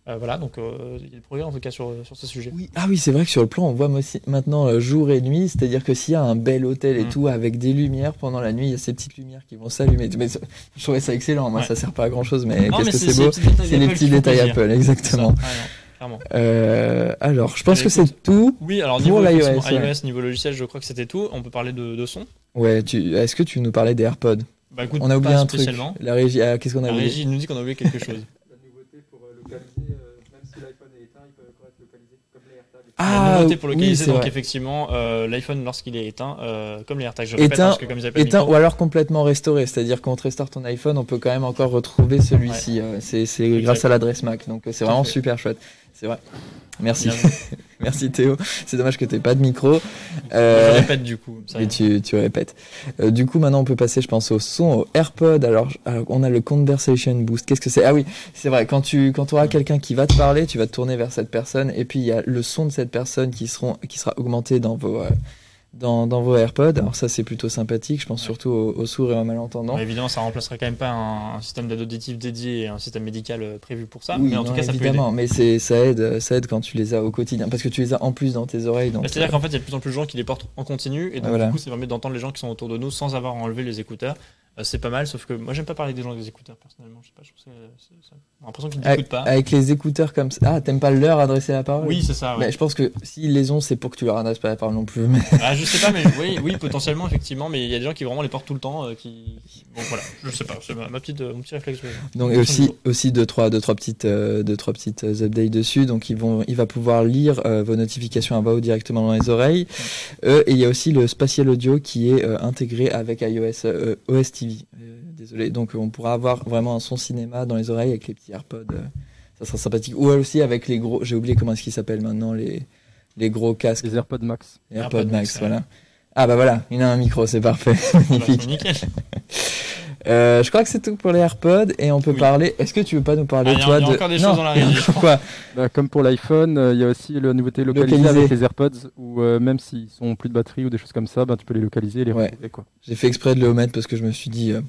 Euh, voilà, donc euh, il y a des progrès en tout cas sur, sur ce sujet. Oui, ah oui, c'est vrai que sur le plan, on voit maintenant euh, jour et nuit, c'est-à-dire que s'il y a un bel hôtel et Mm. tout avec des lumières pendant la nuit, il y a ces petites lumières qui vont s'allumer. Mais je trouvais ça excellent. Moi, Ouais. ça sert pas à grand chose, mais qu'est-ce que c'est beau? C'est les petits détails. Apple, exactement. Euh, alors, je pense que c'est tout. Oui, alors niveau ouais. iOS, niveau logiciel, je crois que c'était tout. On peut parler de, de son. Ouais, est-ce que tu nous parlais des AirPods? Bah écoute, On a oublié un truc. La régie, ah, qu'est-ce qu'on a La oublié? régie nous dit qu'on a oublié quelque chose. La nouveauté pour euh, localiser, euh, même si l'iPhone est éteint, il peut encore être localisé, comme les AirTags. Ah, nouveauté pour localiser, donc vrai. effectivement, euh, l'iPhone lorsqu'il est éteint, euh, comme les AirTags, je répète Éteint- parce que comme ils Éteint ou alors complètement restauré, c'est-à-dire qu'on te restaure ton iPhone, on peut quand même encore retrouver celui-ci. euh, C'est grâce à l'adresse Mac, donc euh, c'est vraiment super chouette. C'est vrai. Merci, merci Théo. C'est dommage que t'aies pas de micro. je Euh, répète du coup. Et tu, tu répètes. Euh, du coup, maintenant, on peut passer, je pense, au son, au AirPod. Alors, je- alors, on a le Conversation Boost. Qu'est-ce que c'est? Ah oui, c'est vrai. Quand tu quand auras quelqu'un qui va te parler, tu vas te tourner vers cette personne. Et puis, il y a le son de cette personne qui, seront, qui sera augmenté dans vos, euh, dans, dans vos AirPods. Alors, ça, c'est plutôt sympathique. Je pense Ouais. surtout aux, aux sourds et aux malentendants. Bon, évidemment, ça remplacerait quand même pas un, un système d'aide auditive dédié et un système médical euh, prévu pour ça. Oui, mais en non, tout cas, ça peut aider. évidemment, mais c'est ça aide, ça aide quand tu les as au quotidien, parce que tu les as en plus dans tes oreilles. Bah, C'est-à-dire qu'en fait, il y a de plus en plus de gens qui les portent en continu, et donc Voilà. du coup, ça permet d'entendre les gens qui sont autour de nous sans avoir à enlever les écouteurs. Euh, c'est pas mal, sauf que moi, j'aime pas parler des gens avec des écouteurs, personnellement. Je sais pas, je trouve j'ai l'impression qu'ils n'écoutent pas. avec les écouteurs comme ça. Ah, t'aimes pas leur adresser la parole? Oui, c'est ça. ouais. Mais je pense que s'ils les ont, c'est pour que tu leur adresses pas la parole non plus. Mais... Ah, je sais pas, mais oui, oui, potentiellement, effectivement, mais il y a des gens qui vraiment les portent tout le temps. euh, qui... Bon, voilà, je sais pas, c'est ma, ma petite, euh, mon petit réflexe. Donc et aussi aussi deux trois deux trois petites euh, deux trois petites updates dessus. Donc ils vont il va pouvoir lire vos notifications à voix haute directement dans les oreilles. Et il y a aussi le spatial audio qui est intégré avec iOS OS TV. Euh, désolé. Donc on pourra avoir vraiment un son cinéma dans les oreilles avec les petits AirPods. euh, ça sera sympathique. Ou aussi avec les gros. J'ai oublié comment est-ce qu'ils s'appellent maintenant les les gros casques. Les AirPods Max. Les AirPods AirPods Max. Max, ouais. Voilà. Ah bah voilà, il a un micro, c'est parfait, Bah, magnifique. Euh, je crois que c'est tout pour les AirPods et on peut Oui. parler. Est-ce que tu veux pas nous parler Ah, il y a- toi il y a de encore des non, choses dans la régie. Pourquoi Bah, comme pour l'iPhone, euh, il y a aussi la nouveauté localisée Localisé. avec les AirPods, où euh, même s'ils sont plus de batterie ou des choses comme ça, bah, tu peux les localiser et les Ouais. Quoi. J'ai fait exprès de le omettre parce que je me suis dit. euh,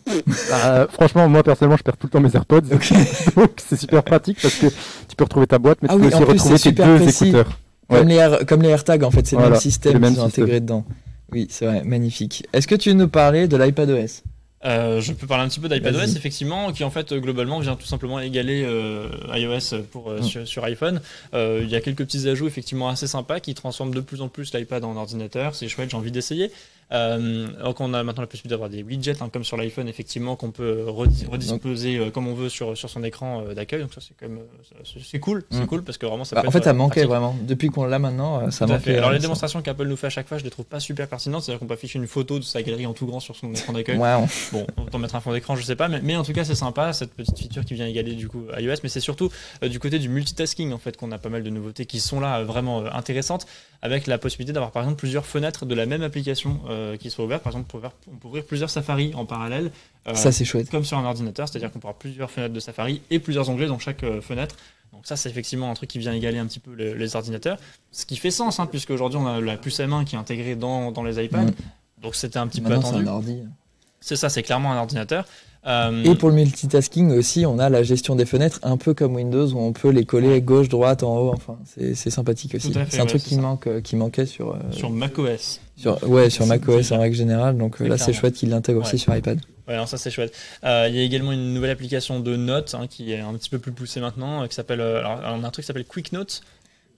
Bah, franchement, moi personnellement, je perds tout le temps mes AirPods, donc c'est super pratique parce que tu peux retrouver ta boîte, mais Ah tu oui, peux aussi plus, retrouver tes deux précis. écouteurs. Comme, les Air- comme les AirTags en fait, c'est le Voilà, même système c'est le même qu'ils ont système. intégré dedans. Oui, c'est vrai, magnifique. Est-ce que tu veux nous parler de l'iPadOS? Euh, je peux parler un petit peu d'iPadOS, effectivement, qui en fait euh, globalement vient tout simplement égaler euh, iOS pour, euh, Mm. sur, sur iPhone. Euh, Il y a quelques petits ajouts effectivement assez sympas qui transforment de plus en plus l'iPad en ordinateur. C'est chouette, j'ai envie d'essayer. Euh, donc on a maintenant la possibilité d'avoir des widgets, hein, comme sur l'iPhone, effectivement, qu'on peut redi- redisposer euh, comme on veut sur, sur son écran euh, d'accueil. Donc ça c'est quand même euh, c'est- cool, c'est Mm. cool parce que vraiment ça Bah, peut En fait, ça manquait pratique. vraiment. Depuis qu'on l'a maintenant, ça manquait. Alors les ça- démonstrations qu'Apple nous fait à chaque fois, je les trouve pas super pertinentes. C'est-à-dire qu'on peut afficher une photo de sa galerie en tout grand sur son écran d'accueil. Ouais, on- Bon, autant mettre un fond d'écran, je sais pas, mais, mais en tout cas c'est sympa cette petite feature qui vient égaler du coup iOS, mais c'est surtout du côté du multitasking en fait qu'on a pas mal de nouveautés qui sont là vraiment intéressantes, avec la possibilité d'avoir par exemple plusieurs fenêtres de la même application euh, qui soient ouvertes. Par exemple, on peut ouvrir, on peut ouvrir plusieurs Safari en parallèle, euh, Ça, c'est chouette. comme sur un ordinateur, c'est-à-dire qu'on pourra avoir plusieurs fenêtres de Safari et plusieurs onglets dans chaque euh, fenêtre. Donc ça, c'est effectivement un truc qui vient égaler un petit peu les, les ordinateurs, ce qui fait sens, hein, puisque aujourd'hui on a la puce M1 qui est intégrée dans, dans les iPads. Mm. Donc c'était un petit peu Maintenant, c'est attendu. un ordi. C'est ça, c'est clairement un ordinateur. Euh, Et pour le multitasking aussi, on a la gestion des fenêtres, un peu comme Windows, où on peut les coller gauche, droite, en haut. Enfin, c'est sympathique aussi. C'est un ouais, truc qui ça. manque, euh, qui manquait sur, euh, sur macOS. sur ouais, sur macOS en règle générale. Donc là, c'est chouette qu'il l'intègre aussi Ouais. sur iPad. Ouais, non, ça c'est chouette. Euh, Il y a également une nouvelle application de notes hein, qui est un petit peu plus poussée maintenant, qui s'appelle. alors, on a un truc qui s'appelle Quick Notes.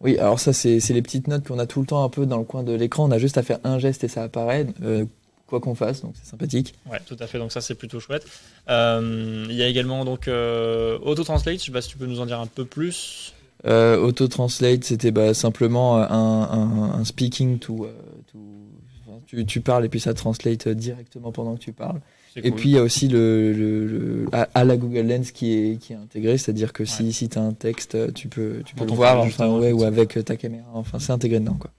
Oui, alors ça, c'est c'est les petites notes qu'on a tout le temps un peu dans le coin de l'écran. On a juste à faire un geste et ça apparaît, euh, quoi qu'on fasse. Donc c'est sympathique. Ouais, tout à fait. Donc ça c'est plutôt chouette. Euh, Il y a également donc euh, Auto Translate. Je sais pas si tu peux nous en dire un peu plus. Euh, Auto Translate, c'était bah, simplement euh, un, un- un speaking to. euh, to- enfin, tu, tu parles et puis ça translate directement pendant que tu parles. Et puis il y a aussi le, le- le- à, à la Google Lens qui est, qui est intégré, c'est-à-dire que si, si tu as un texte, tu peux, tu peux le voir enfin, ouais, ou avec ta caméra. Enfin, c'est intégré dedans. Quoi.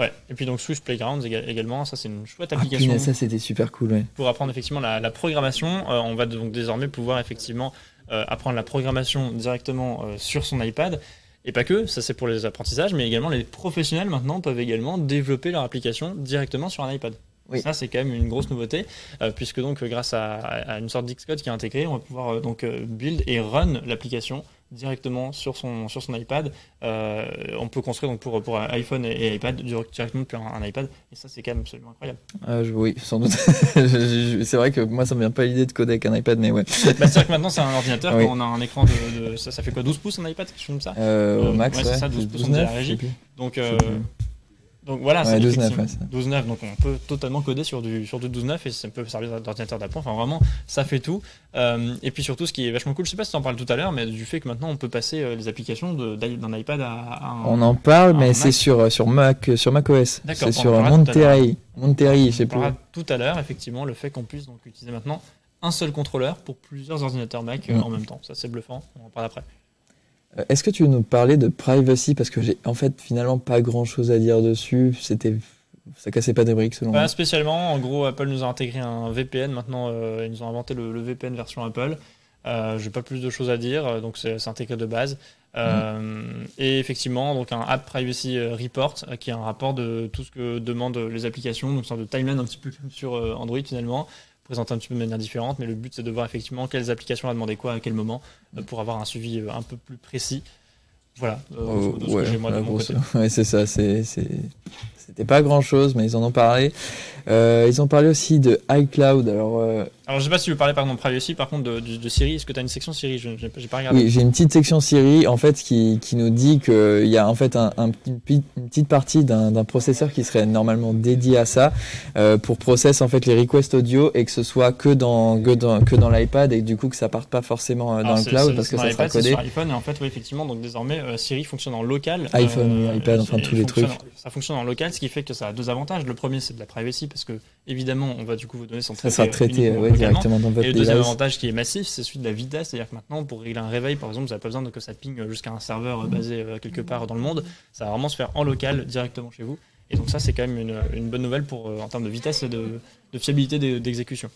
Ouais. Et puis donc Swift Playgrounds éga- également. Ça c'est une chouette Ah, application. ça c'était super cool. Ouais. pour apprendre effectivement la, la programmation. Euh, on va donc désormais pouvoir effectivement euh, apprendre la programmation directement euh, sur son iPad. Et pas que, ça c'est pour les apprentissages, mais également les professionnels maintenant peuvent également développer leur application directement sur un iPad. Oui. Ça c'est quand même une grosse nouveauté, euh, puisque donc grâce à, à une sorte d'Xcode qui est intégré, on va pouvoir euh, donc build et run l'application directement sur son, sur son iPad. Euh, on peut construire donc pour, pour iPhone et, iPad directement depuis un, iPad. Et ça, c'est quand même absolument incroyable. Ah, oui, sans doute. c'est vrai que moi, ça me vient pas l'idée de coder avec un iPad, mais ouais. Bah, c'est vrai que maintenant, c'est un ordinateur. Quand on a un écran de. ça, ça, fait quoi 12 pouces un iPad Quelque chose comme ça euh, Max, ouais, c'est ça, 12 pouces, on la régie. Donc, donc voilà, c'est 12.9. 12.9, donc on peut totalement coder sur du, sur du 12.9 et ça peut servir d'ordinateur d'appoint. Enfin vraiment, ça fait tout. Euh, et puis surtout, ce qui est vachement cool, je sais pas si tu en parles tout à l'heure, mais du fait que maintenant on peut passer euh, les applications d'un iPad à, un. On en parle, mais c'est sur, euh, sur, Mac, sur macOS. C'est sur Monterey. Monterey, je sais plus. On tout à l'heure, effectivement, le fait qu'on puisse donc utiliser maintenant un seul contrôleur pour plusieurs ordinateurs Mac mm. en même temps. Ça, c'est bluffant. On en parle après. Euh, est-ce que tu veux nous parler de privacy? Parce que j'ai en fait finalement pas grand chose à dire dessus. C'était. Ça cassait pas des briques selon moi. Pas spécialement. En gros, Apple nous a intégré un VPN. Maintenant, euh, ils nous ont inventé le, VPN version Apple. Euh, j'ai pas plus de choses à dire, donc c'est intégré de base. Euh, et effectivement, donc un App Privacy Report, qui est un rapport de tout ce que demandent les applications, donc une sorte de timeline un petit peu comme sur Android finalement, présenté un petit peu de manière différente, mais le but c'est de voir effectivement quelles applications a demandé quoi à quel moment euh, pour avoir un suivi euh, un peu plus précis. Voilà, euh, ouais, j'ai moi de mon côté. Ouais, c'est ça, c'est c'était pas grand chose, mais ils en ont parlé. Euh, ils ont parlé aussi de iCloud. Alors, euh, alors je sais pas si tu veux parler par exemple privacy, par contre de, de, Siri. Est-ce que tu as une section Siri Je n'ai pas regardé. Oui, j'ai une petite section Siri en fait qui, qui nous dit qu'il y a en fait un, une, petite partie d'un processeur qui serait normalement dédié à ça euh, pour processer en fait les requests audio et que ce soit que dans que dans, que dans l'iPad et du coup que ça parte pas forcément euh, dans le cloud parce que ça sera codé. Sur iPhone et en fait oui, effectivement donc désormais Siri fonctionne en local. iPhone, iPad, enfin tous les trucs. Ça fonctionne en local, ce qui fait que ça a deux avantages. Le premier, c'est de la privacy, parce que évidemment, on va du coup vous donner son Ça sera traité directement dans votre Et le deuxième avantage qui est massif, c'est celui de la vitesse. C'est-à-dire que maintenant, pour régler un réveil, par exemple, vous n'avez pas besoin de que ça ping jusqu'à un serveur basé euh, quelque part dans le monde. Ça va vraiment se faire en local, directement chez vous. Et donc, ça, c'est quand même une, bonne nouvelle pour, euh, en termes de vitesse et de, fiabilité d'exécution.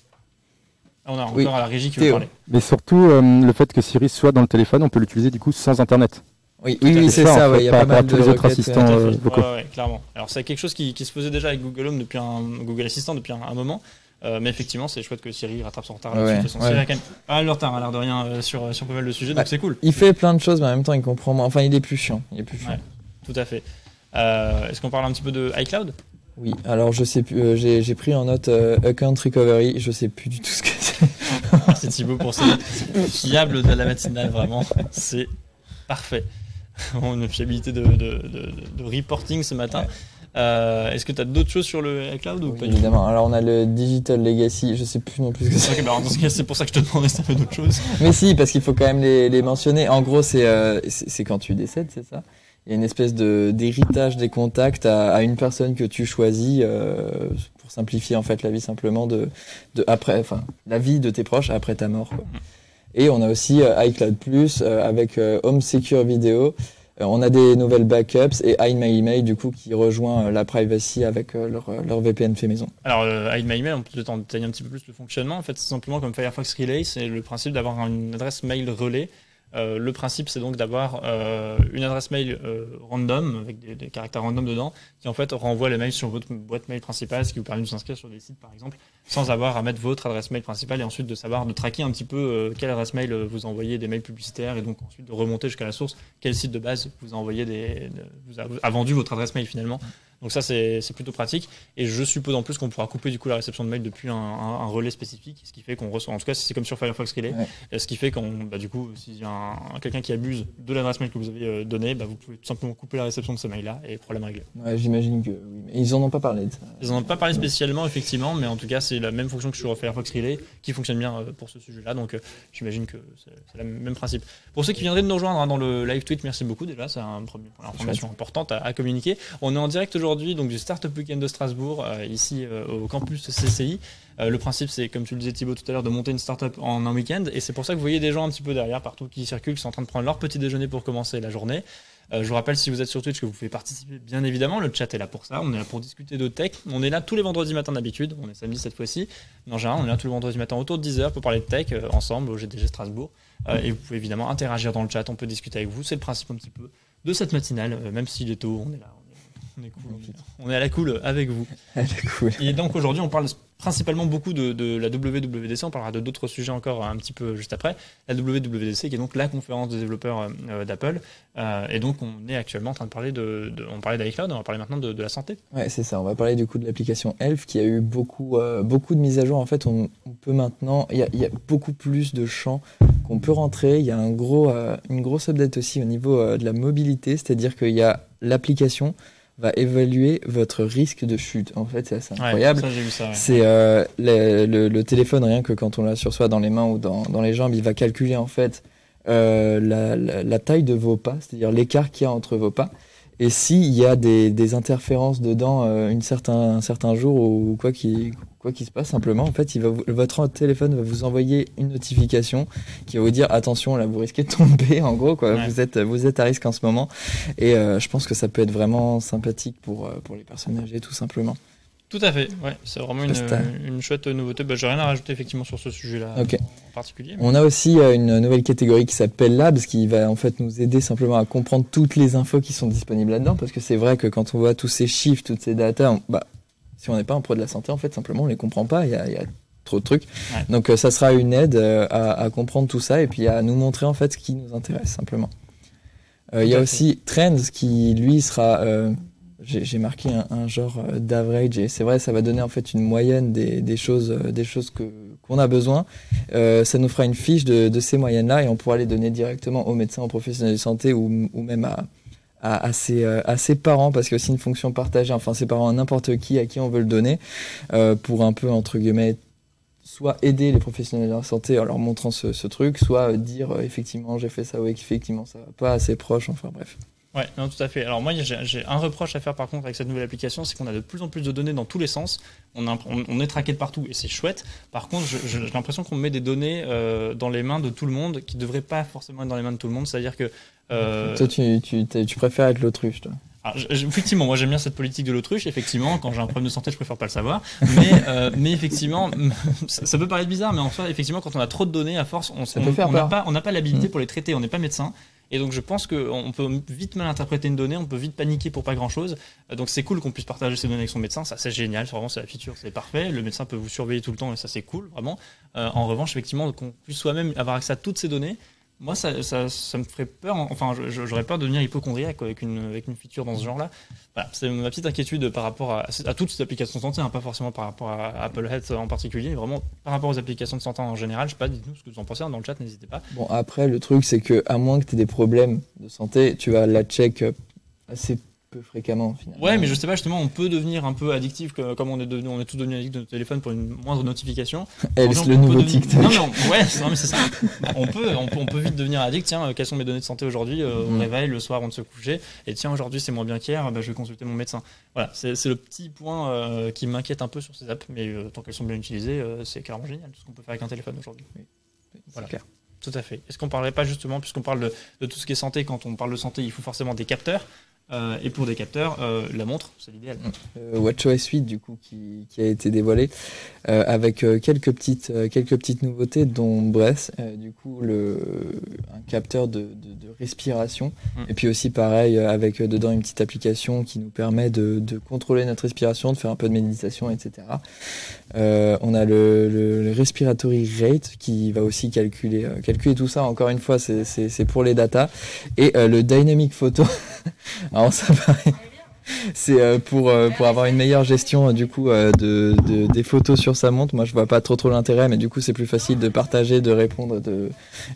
On a encore à la régie qui veut parler. Mais surtout, euh, le fait que Siri soit dans le téléphone, on peut l'utiliser du coup sans Internet. Oui, oui, c'est ça, il y a pas mal de les autres assistants euh, vocaux. clairement. Alors c'est quelque chose qui, se faisait déjà avec Google Home depuis un Google Assistant depuis un, moment. Euh, mais effectivement, c'est chouette que Siri rattrape son retard là-dessus. Siri a quand même pas mal de retard, à l'air de rien, euh, sur, sur pas mal de sujets, donc bah, c'est cool. Il fait plein de choses, mais en même temps, il comprend moins. Enfin, il est plus chiant. Il est plus chiant. tout à fait. Est-ce qu'on parle un petit peu de iCloud? Oui, alors je sais plus, j'ai pris en note Account Recovery, je sais plus du tout ce que c'est. c'est Thibaut pour ça. Fiable de la matinale, vraiment. C'est parfait. une fiabilité de, reporting ce matin. Euh, est-ce que tu as d'autres choses sur le cloud ou pas Évidemment. Alors on a le Digital Legacy, je sais plus non plus ce que c'est. Bah, c'est pour ça que je te demandais si tu d'autres choses. Mais si, parce qu'il faut quand même les, mentionner. En gros, euh, c'est quand tu décèdes, c'est ça? Il y a une espèce d'héritage des contacts à, une personne que tu choisis euh, pour simplifier en fait la vie simplement de, de après, enfin la vie de tes proches après ta mort. Quoi. Mm. Et on a aussi euh, iCloud Plus euh, avec euh, Home Secure Video. On a des nouvelles backups et Hide My Email du coup qui rejoint la privacy avec leur, VPN fait maison. Alors Hide My Email, on peut peut-être détailler un petit peu plus le fonctionnement. En fait, c'est simplement comme Firefox Relay, c'est le principe d'avoir une adresse mail relais euh, le principe, c'est donc d'avoir euh, une adresse mail euh, random, avec des, caractères random dedans, qui en fait renvoie les mails sur votre boîte mail principale, ce qui vous permet de vous inscrire sur des sites, par exemple, sans avoir à mettre votre adresse mail principale et ensuite de savoir, de traquer un petit peu quelle adresse mail vous envoyez des mails publicitaires et donc ensuite de remonter jusqu'à la source, quel site de base vous a envoyé des, vous a vendu votre adresse mail finalement. Donc ça, c'est plutôt pratique. Et je suppose en plus qu'on pourra couper du coup la réception de mail depuis un, relais spécifique, ce qui fait qu'on reçoit, en tout cas, c'est comme sur Firefox Relay, ce qui fait qu'on, bah, du coup, s'il y a quelqu'un qui abuse de l'adresse mail que vous avez euh, donnée, bah, vous pouvez tout simplement couper la réception de ce mail-là et problème réglé. Ouais, j'imagine que oui. Mais ils en ont pas parlé de ça. Ils en ont pas parlé spécialement, effectivement, mais en tout cas, c'est la même fonction que sur Firefox Relay qui fonctionne bien euh, pour ce sujet-là. Donc, euh, j'imagine que c'est le même principe. Pour ceux qui viendraient de nous rejoindre hein, dans le live tweet, merci beaucoup déjà. C'est un une information importante à, à, communiquer. On est en direct aujourd'hui donc du Startup Weekend de Strasbourg, euh, ici euh, au campus CCI. Euh, le principe, c'est, comme tu le disais Thibaut tout à l'heure, de monter une startup en un week-end. Et c'est pour ça que vous voyez des gens un petit peu derrière, partout, qui circulent, qui sont en train de prendre leur petit déjeuner pour commencer la journée. je vous rappelle, si vous êtes sur Twitch, que vous pouvez participer, bien évidemment. Le chat est là pour ça. On est là pour discuter de tech. On est là tous les vendredis matin d'habitude. On est samedi cette fois-ci. En général, on est là tous les vendredis matin autour de 10h pour parler de tech ensemble au GDG Strasbourg. et vous pouvez évidemment interagir dans le chat. On peut discuter avec vous. C'est le principe un petit peu de cette matinale. même s'il est tôt, on est là On est cool. On est à la cool avec vous. cool. Et donc aujourd'hui, on parle principalement beaucoup de, de, la WWDC. On parlera de d'autres sujets encore un petit peu juste après. La WWDC, qui est donc la conférence des développeurs euh, d'Apple. Euh, et donc, on est actuellement en train de parler de. de on parlait d'iCloud, on va parler maintenant de, de la santé. Ouais, c'est ça. On va parler du coup de l'application Elf qui a eu beaucoup, euh, beaucoup de mises à jour. En fait, on, on peut maintenant. Il y, y, a beaucoup plus de champs qu'on peut rentrer. Il y a un gros, euh, une grosse update aussi au niveau euh, de la mobilité, c'est-à-dire qu'il y a l'application va évaluer votre risque de chute. En fait, c'est assez incroyable. Ouais, ouais. C'est euh, le, le, le, téléphone, rien que quand on l'a sur soi dans les mains ou dans, dans les jambes, il va calculer en fait euh, la, la, la, taille de vos pas, c'est-à-dire l'écart qu'il y a entre vos pas. Et s'il y a des, des, interférences dedans euh, une certain, un certain jour ou quoi qui, quoi qu'il se passe, simplement, en fait, il va vous, votre téléphone va vous envoyer une notification qui va vous dire attention, là, vous risquez de tomber, en gros, quoi. Ouais. Vous êtes, vous êtes à risque en ce moment. Et euh, je pense que ça peut être vraiment sympathique pour, euh, pour les personnes âgées, tout simplement. Tout à fait, ouais, c'est vraiment une, une, chouette nouveauté. Bah, J'ai rien à rajouter effectivement sur ce sujet-là okay. en particulier. Mais... On a aussi euh, une nouvelle catégorie qui s'appelle Labs qui va en fait nous aider simplement à comprendre toutes les infos qui sont disponibles là-dedans parce que c'est vrai que quand on voit tous ces chiffres, toutes ces datas, on, bah, si on n'est pas un pro de la santé, en fait, simplement on les comprend pas. Il y a, il y a trop de trucs. Ouais. Donc euh, ça sera une aide euh, à, à, comprendre tout ça et puis à nous montrer en fait ce qui nous intéresse simplement. Euh, il y a aussi Trends qui lui sera j'ai marqué un, genre d'average et c'est vrai ça va donner en fait une moyenne des, choses des choses que qu'on a besoin. Euh, ça nous fera une fiche de, ces moyennes là et on pourra les donner directement aux médecins aux professionnels de santé ou, même à, à, ses, à ses parents parce qu'il y a aussi une fonction partagée. Enfin ses parents à n'importe qui à qui on veut le donner euh, pour un peu entre guillemets soit aider les professionnels de la santé en leur montrant ce, truc soit dire euh, effectivement j'ai fait ça ou effectivement ça va pas assez proche enfin bref Ouais, non, tout à fait. Alors moi, j'ai un reproche à faire par contre avec cette nouvelle application, c'est qu'on a de plus en plus de données dans tous les sens. On, a, on, on est traqué de partout et c'est chouette. Par contre, j'ai l'impression qu'on met des données euh, dans les mains de tout le monde qui ne devraient pas forcément être dans les mains de tout le monde. C'est-à-dire que... Euh... Toi, tu, tu, tu préfères être l'autruche, toi alors, effectivement, moi j'aime bien cette politique de l'autruche. Effectivement, quand j'ai un problème de santé, je préfère pas le savoir. Mais, euh, mais effectivement, ça, ça, peut paraître bizarre, mais en fait, effectivement, quand on a trop de données, à force, on n'a pas, on pas l'habilité mmh. pour les traiter. On n'est pas médecin. Et donc je pense qu'on peut vite mal interpréter une donnée, on peut vite paniquer pour pas grand chose. Donc c'est cool qu'on puisse partager ces données avec son médecin, ça c'est génial, vraiment c'est la feature, c'est parfait. Le médecin peut vous surveiller tout le temps et ça c'est cool, vraiment. Euh, en revanche, effectivement, qu'on puisse soi-même avoir accès à toutes ces données, moi ça, ça, ça, me ferait peur, enfin j'aurais peur de devenir hypochondriaque avec une, avec une feature dans ce genre-là. Voilà, c'est ma petite inquiétude par rapport à, à toutes ces applications de santé, hein, pas forcément par rapport à Apple Health en particulier, mais vraiment par rapport aux applications de santé en général. Je sais pas, dites-nous ce que vous en pensez hein, dans le chat, n'hésitez pas. Bon, après, le truc, c'est que à moins que tu aies des problèmes de santé, tu vas la check assez peu fréquemment finalement. Ouais, mais je sais pas justement, on peut devenir un peu addictif comme on est devenu, on est tous devenus addicts de notre téléphone pour une moindre notification. Elle, c'est le nouveau devenir... TikTok. Non, mais on... ouais, non, mais c'est ça. on peut, on peut, on peut vite devenir addict. Tiens, quelles sont mes données de santé aujourd'hui euh, On mmh. réveille le soir, on se coucher? Et tiens, aujourd'hui c'est moins bien qu'hier. Bah, je vais consulter mon médecin. Voilà, c'est le petit point euh, qui m'inquiète un peu sur ces apps, mais euh, tant qu'elles sont bien utilisées, euh, c'est carrément génial tout ce qu'on peut faire avec un téléphone aujourd'hui. Oui. Voilà. Clair. Tout à fait. Est-ce qu'on parlerait pas justement, puisqu'on parle de, de, tout ce qui est santé, quand on parle de santé, il faut forcément des capteurs. Euh, et pour des capteurs, euh, la montre, c'est l'idéal. Euh, WatchOS 8 du coup qui, qui a été dévoilé avec quelques petites quelques petites nouveautés dont bref du coup le un capteur de, de, de respiration mm. et puis aussi pareil avec dedans une petite application qui nous permet de, de, contrôler notre respiration, de faire un peu de méditation, etc. on a le, le, le, respiratory rate qui va aussi calculer calculer tout ça. Encore une fois, c'est pour les datas et le dynamic photo. Alors ça paraît. C'est euh, pour euh, pour avoir une meilleure gestion euh, du coup de, de, des photos sur sa montre. Moi, je vois pas trop trop l'intérêt, mais du coup, c'est plus facile de partager, de répondre, de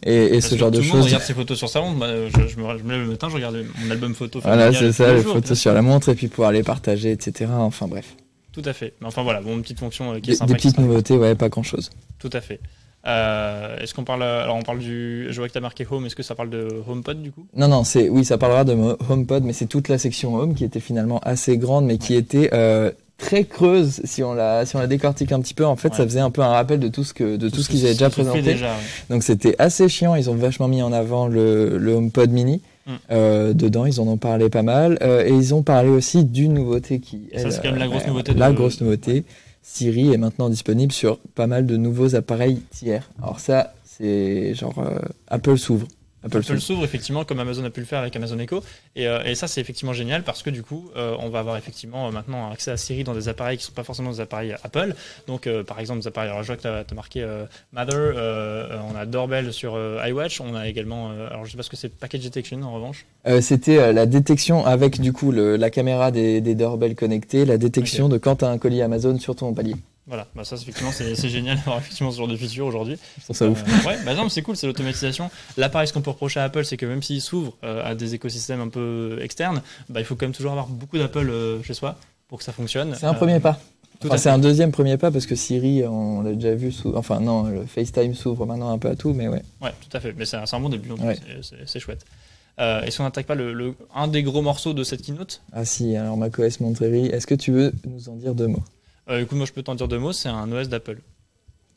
et, et ce genre de choses. Tout regarde ses photos sur sa montre. Moi, je, je, me, je me lève le matin, je regarde mon album photo. Voilà, c'est ça, les jours, photos sur la montre et puis pouvoir les partager, etc. Enfin bref. Tout à fait. Mais enfin voilà, bon, une petite fonction qui est sympa. Des petites nouveautés, ouais, pas grand chose. Tout à fait. Euh, est-ce qu'on parle alors on parle du je vois que tu as marqué home est-ce que ça parle de HomePod du coup? Non non, c'est oui, ça parlera de HomePod mais c'est toute la section home qui était finalement assez grande mais qui était euh, très creuse si on la si on la décortique un petit peu en fait ouais. ça faisait un peu un rappel de tout ce que de tout, tout ce qu'ils avaient déjà présenté déjà, ouais. donc c'était assez chiant ils ont vachement mis en avant le, le HomePod mini. Euh, dedans ils en ont parlé pas mal euh, et ils ont parlé aussi d'une nouveauté qui ça c'est quand même la grosse nouveauté la grosse nouveauté Siri est maintenant disponible sur pas mal de nouveaux appareils tiers. Alors ça, c'est genre euh, Apple s'ouvre. Apple Apple s'ouvre. s'ouvre effectivement comme Amazon a pu le faire avec Amazon Echo. Et, euh, et ça c'est effectivement génial parce que du coup euh, on va avoir effectivement euh, maintenant accès à Siri dans des appareils qui sont pas forcément des appareils Apple. Donc par exemple des appareils alors je vois que tu as, marqué Mother on a Doorbell sur iWatch. On a également alors je sais pas ce que c'est Package Detection en revanche. C'était la détection avec du coup le- la caméra des, des doorbells connectés, la détection de quand tu as un colis Amazon sur ton palier. Voilà bah ça c'est- effectivement c'est génial d'avoir effectivement ce genre de feature aujourd'hui Je ça ouf. Euh, ouais, bah non, c'est cool, c'est l'automatisation. Là, pareil, ce qu'on peut reprocher à Apple, c'est que même s'il s'ouvre euh, à des écosystèmes un peu externes, bah, il faut quand même toujours avoir beaucoup d'Apple euh, chez soi pour que ça fonctionne. C'est un premier pas. Enfin, c'est un deuxième premier pas parce que Siri, on l'a déjà vu sous. Enfin, non, le FaceTime s'ouvre maintenant un peu à tout, mais ouais. Ouais, tout à fait. Mais c'est un, bon début, Ouais. c'est chouette. Euh, Est-ce qu'on n'attaque pas le, le- un des gros morceaux de cette keynote? Ah si, alors macOS Monterey, est-ce que tu veux nous en dire deux mots? Euh, Écoute, moi je peux t'en dire deux mots, c'est un OS d'Apple.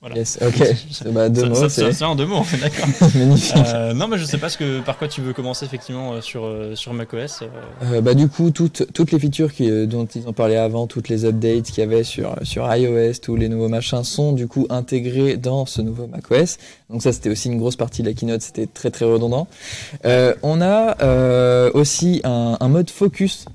Voilà. Yes, ok. bah, deux Ça- mots, c'est en deux mots, d'accord. magnifique. Euh, non, mais je sais pas ce que, par quoi tu veux commencer effectivement euh, sur, sur macOS. euh, bah, du coup, toutes, toutes les features qui, dont ils ont parlé avant, toutes les updates qu'il y avait sur, sur iOS, tous les nouveaux machins sont du coup intégrés dans ce nouveau macOS. Donc ça, c'était aussi une grosse partie de la keynote, c'était très très redondant. Euh, on a aussi un, un mode focus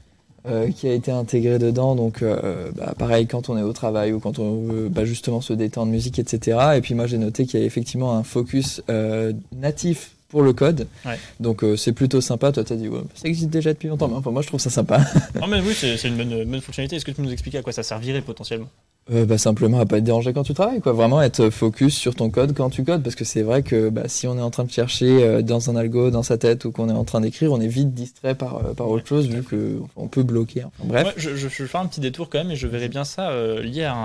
euh, qui a été intégré dedans. Donc euh, bah, pareil, quand on est au travail ou quand on veut bah, justement se détendre, musique, etc. Et puis moi, j'ai noté qu'il y a effectivement un focus euh, natif pour le code. Ouais. Donc euh, c'est plutôt sympa. Toi, t'as dit, ouais, ça existe déjà depuis longtemps, mais enfin, moi, je trouve ça sympa. Non, mais oui, c'est c'est une bonne, bonne fonctionnalité. Est-ce que tu peux nous expliquer à quoi ça servirait potentiellement? Euh, bah, simplement à pas être dérangé quand tu travailles, quoi. Vraiment être focus sur ton code quand tu codes, parce que c'est vrai que bah, si on est en train de chercher euh, dans un algo, dans sa tête, ou qu'on est en train d'écrire, on est vite distrait par, euh, par autre chose, vu que on peut bloquer. Enfin, bref. Ouais, je, je, je vais faire un petit détour quand même et je verrais bien ça euh, lié à un,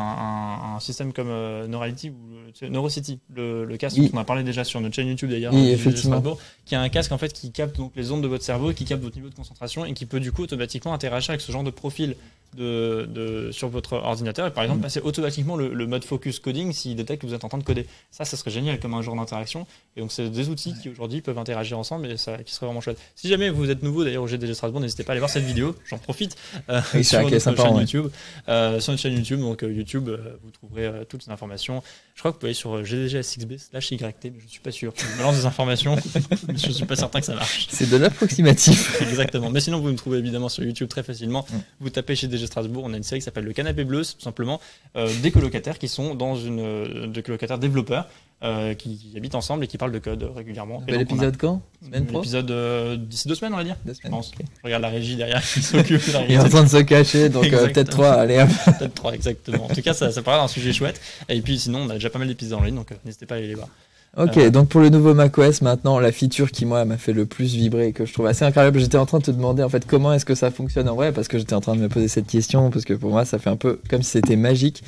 un- un système comme euh, Neurality ou Neurocity, le, le casque Oui. on en a parlé déjà sur notre chaîne YouTube d'ailleurs, Oui, euh, qui a un casque en fait qui capte donc les ondes de votre cerveau, qui capte votre niveau de concentration et qui peut du coup automatiquement interagir avec ce genre de profil de, de, sur votre ordinateur et par exemple Mhm. passer automatiquement le, le mode focus coding s'il détecte que vous êtes en train de coder. Ça, ça serait génial comme un genre d'interaction. Et donc c'est des outils qui aujourd'hui peuvent interagir ensemble et ça qui serait vraiment chouette. Si jamais vous êtes nouveau d'ailleurs au GDG Strasbourg, n'hésitez pas à aller voir cette vidéo, j'en profite. euh, sur notre sympa, chaîne ouais. YouTube. Euh, sur notre chaîne YouTube, donc euh, YouTube, euh, vous trouverez euh, toutes les informations. Je crois que vous pouvez aller sur euh, gdgs6b slash yt, mais je suis pas sûr. Je me lance des informations, mais je suis pas certain que ça marche. C'est de l'approximatif. Exactement. Mais sinon, vous me trouvez évidemment sur YouTube très facilement. Mm. Vous tapez chez DG Strasbourg, on a une série qui s'appelle Le Canapé Bleu, c'est tout simplement euh, des colocataires qui sont dans une. euh, de colocataires développeurs euh, qui, qui habitent ensemble et qui parlent de code régulièrement. Et Bel donc, on a épisode quand? Semaine pro? L'épisode euh, d'ici deux semaines, on va dire. Deux Je semaines. pense. Je regarde la régie derrière qui s'occupe Il est en train de se cacher, donc euh, peut-être trois, allez. Peut-être trois, exactement. En tout cas, ça, ça paraît un sujet chouette. Et puis sinon, on a déjà pas mal d'épisodes en ligne, donc euh, n'hésitez pas à aller les voir. Ok, Euh. donc pour le nouveau macOS, maintenant, la feature qui, moi, m'a fait le plus vibrer et que je trouve assez incroyable, j'étais en train de te demander, en fait, comment est-ce que ça fonctionne en vrai, parce que j'étais en train de me poser cette question, parce que pour moi, ça fait un peu comme si c'était magique.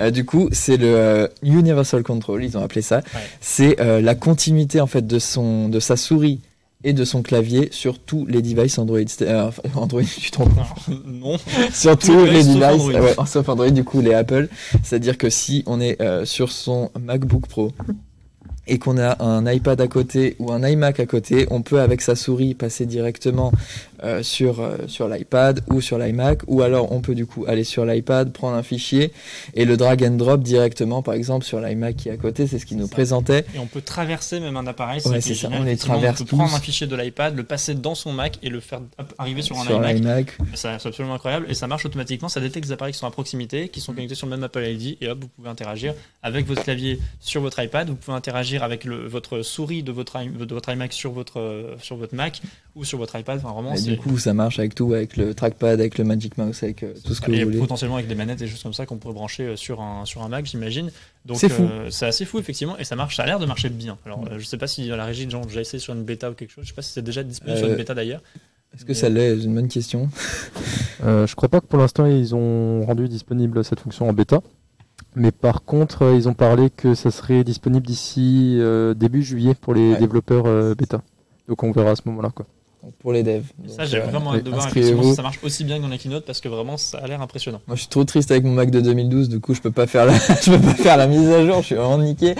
Euh, du coup, c'est le euh, Universal Control, ils ont appelé ça. C'est euh, la continuité, en fait, de, son, de sa souris et de son clavier sur tous les devices Android. Euh, Android, tu te trompes. Non. sur Tous les devices, sauf devices, Android. ouais, sauf Android, du coup, les Apple. C'est-à-dire que si on est euh, sur son MacBook Pro et qu'on a un iPad à côté ou un iMac à côté, on peut avec sa souris passer directement euh, sur, euh, sur l'iPad ou sur l'iMac, ou alors on peut du coup aller sur l'iPad, prendre un fichier et le drag and drop directement, par exemple, sur l'iMac qui est à côté, c'est ce qu'il nous ça. présentait. Et on peut traverser même un appareil. Ouais, c'est ça, génial. on les Effectivement, traverse On peut prendre un fichier de l'iPad, le passer dans son Mac et le faire arriver sur un sur iMac. C'est absolument incroyable et ça marche automatiquement. Ça détecte les appareils qui sont à proximité, qui sont connectés sur le même Apple ID et hop, vous pouvez interagir avec votre clavier sur votre iPad. Vous pouvez interagir avec le, votre souris de votre, de votre iMac sur votre, euh, sur votre Mac ou sur votre iPad. Enfin, vraiment, du coup, ça marche avec tout, avec le trackpad, avec le Magic Mouse, avec euh, tout ce que et vous voulez. potentiellement avec des manettes et des choses comme ça qu'on pourrait brancher euh, sur un, sur un Mac, j'imagine. Donc C'est fou. euh, c'est assez fou effectivement et ça marche, ça a l'air de marcher bien. Alors euh, je sais pas si à la régie de gens j'ai essayé sur une bêta ou quelque chose, je sais pas si c'est déjà disponible sur une bêta d'ailleurs. Est-ce que ça l'est? C'est une bonne question. Euh, je crois pas que pour l'instant ils ont rendu disponible cette fonction en bêta. Mais par contre, ils ont parlé que ça serait disponible d'ici euh, début juillet pour les Ouais. développeurs euh, bêta. Donc on verra à ce moment-là. Quoi. Donc, pour les devs. Ça j'ai euh, vraiment hâte de voir si ça marche aussi bien que dans la keynote parce que vraiment ça a l'air impressionnant. Moi, je suis trop triste avec mon Mac de 2012, du coup, je peux pas faire la, je peux pas faire la mise à jour, je suis vraiment niqué.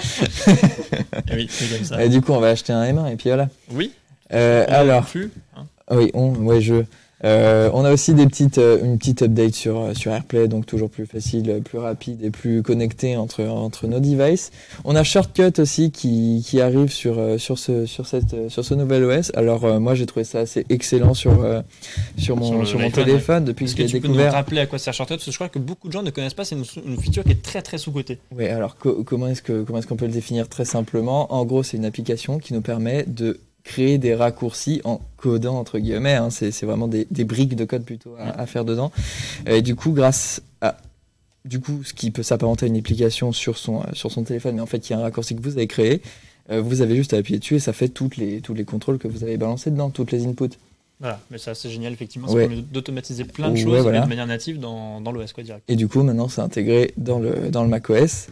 Et oui, c'est comme ça. Et du coup, on va acheter un M1 et puis voilà. Oui. Euh, alors, plus, hein. oui, on, ouais, je. Euh, on a aussi des petites, euh, une petite update sur, euh, sur AirPlay, donc toujours plus facile, plus rapide et plus connecté entre, entre nos devices. On a Shortcut aussi qui, qui arrive sur, euh, sur, ce, sur, cette, sur ce nouvel OS. Alors euh, moi j'ai trouvé ça assez excellent sur, sur mon, Sur mon téléphone depuis Est-ce que que je l'ai peux nous rappeler à quoi sert Shortcut? Parce que je crois que beaucoup de gens ne connaissent pas, c'est une, une feature qui est très très sous-cotée. Oui, alors co- comment est-ce que comment est-ce qu'on peut le définir très simplement? En gros, c'est une application qui nous permet de créer des raccourcis en codant entre guillemets. hein. c'est, c'est vraiment des, des briques de code plutôt à, à faire dedans. Et du coup, grâce à du coup, ce qui peut s'apparenter à une application sur son sur son téléphone, mais en fait, il y a un raccourci que vous avez créé. euh, vous avez juste à appuyer dessus et ça fait toutes les tous les contrôles que vous avez balancés dedans, toutes les inputs. Voilà, mais ça c'est génial effectivement, ça Ouais. permet d'automatiser plein de Ouais, choses voilà. de manière native dans, dans l'OS quoi direct. Et du coup, maintenant, c'est intégré dans le, dans le macOS.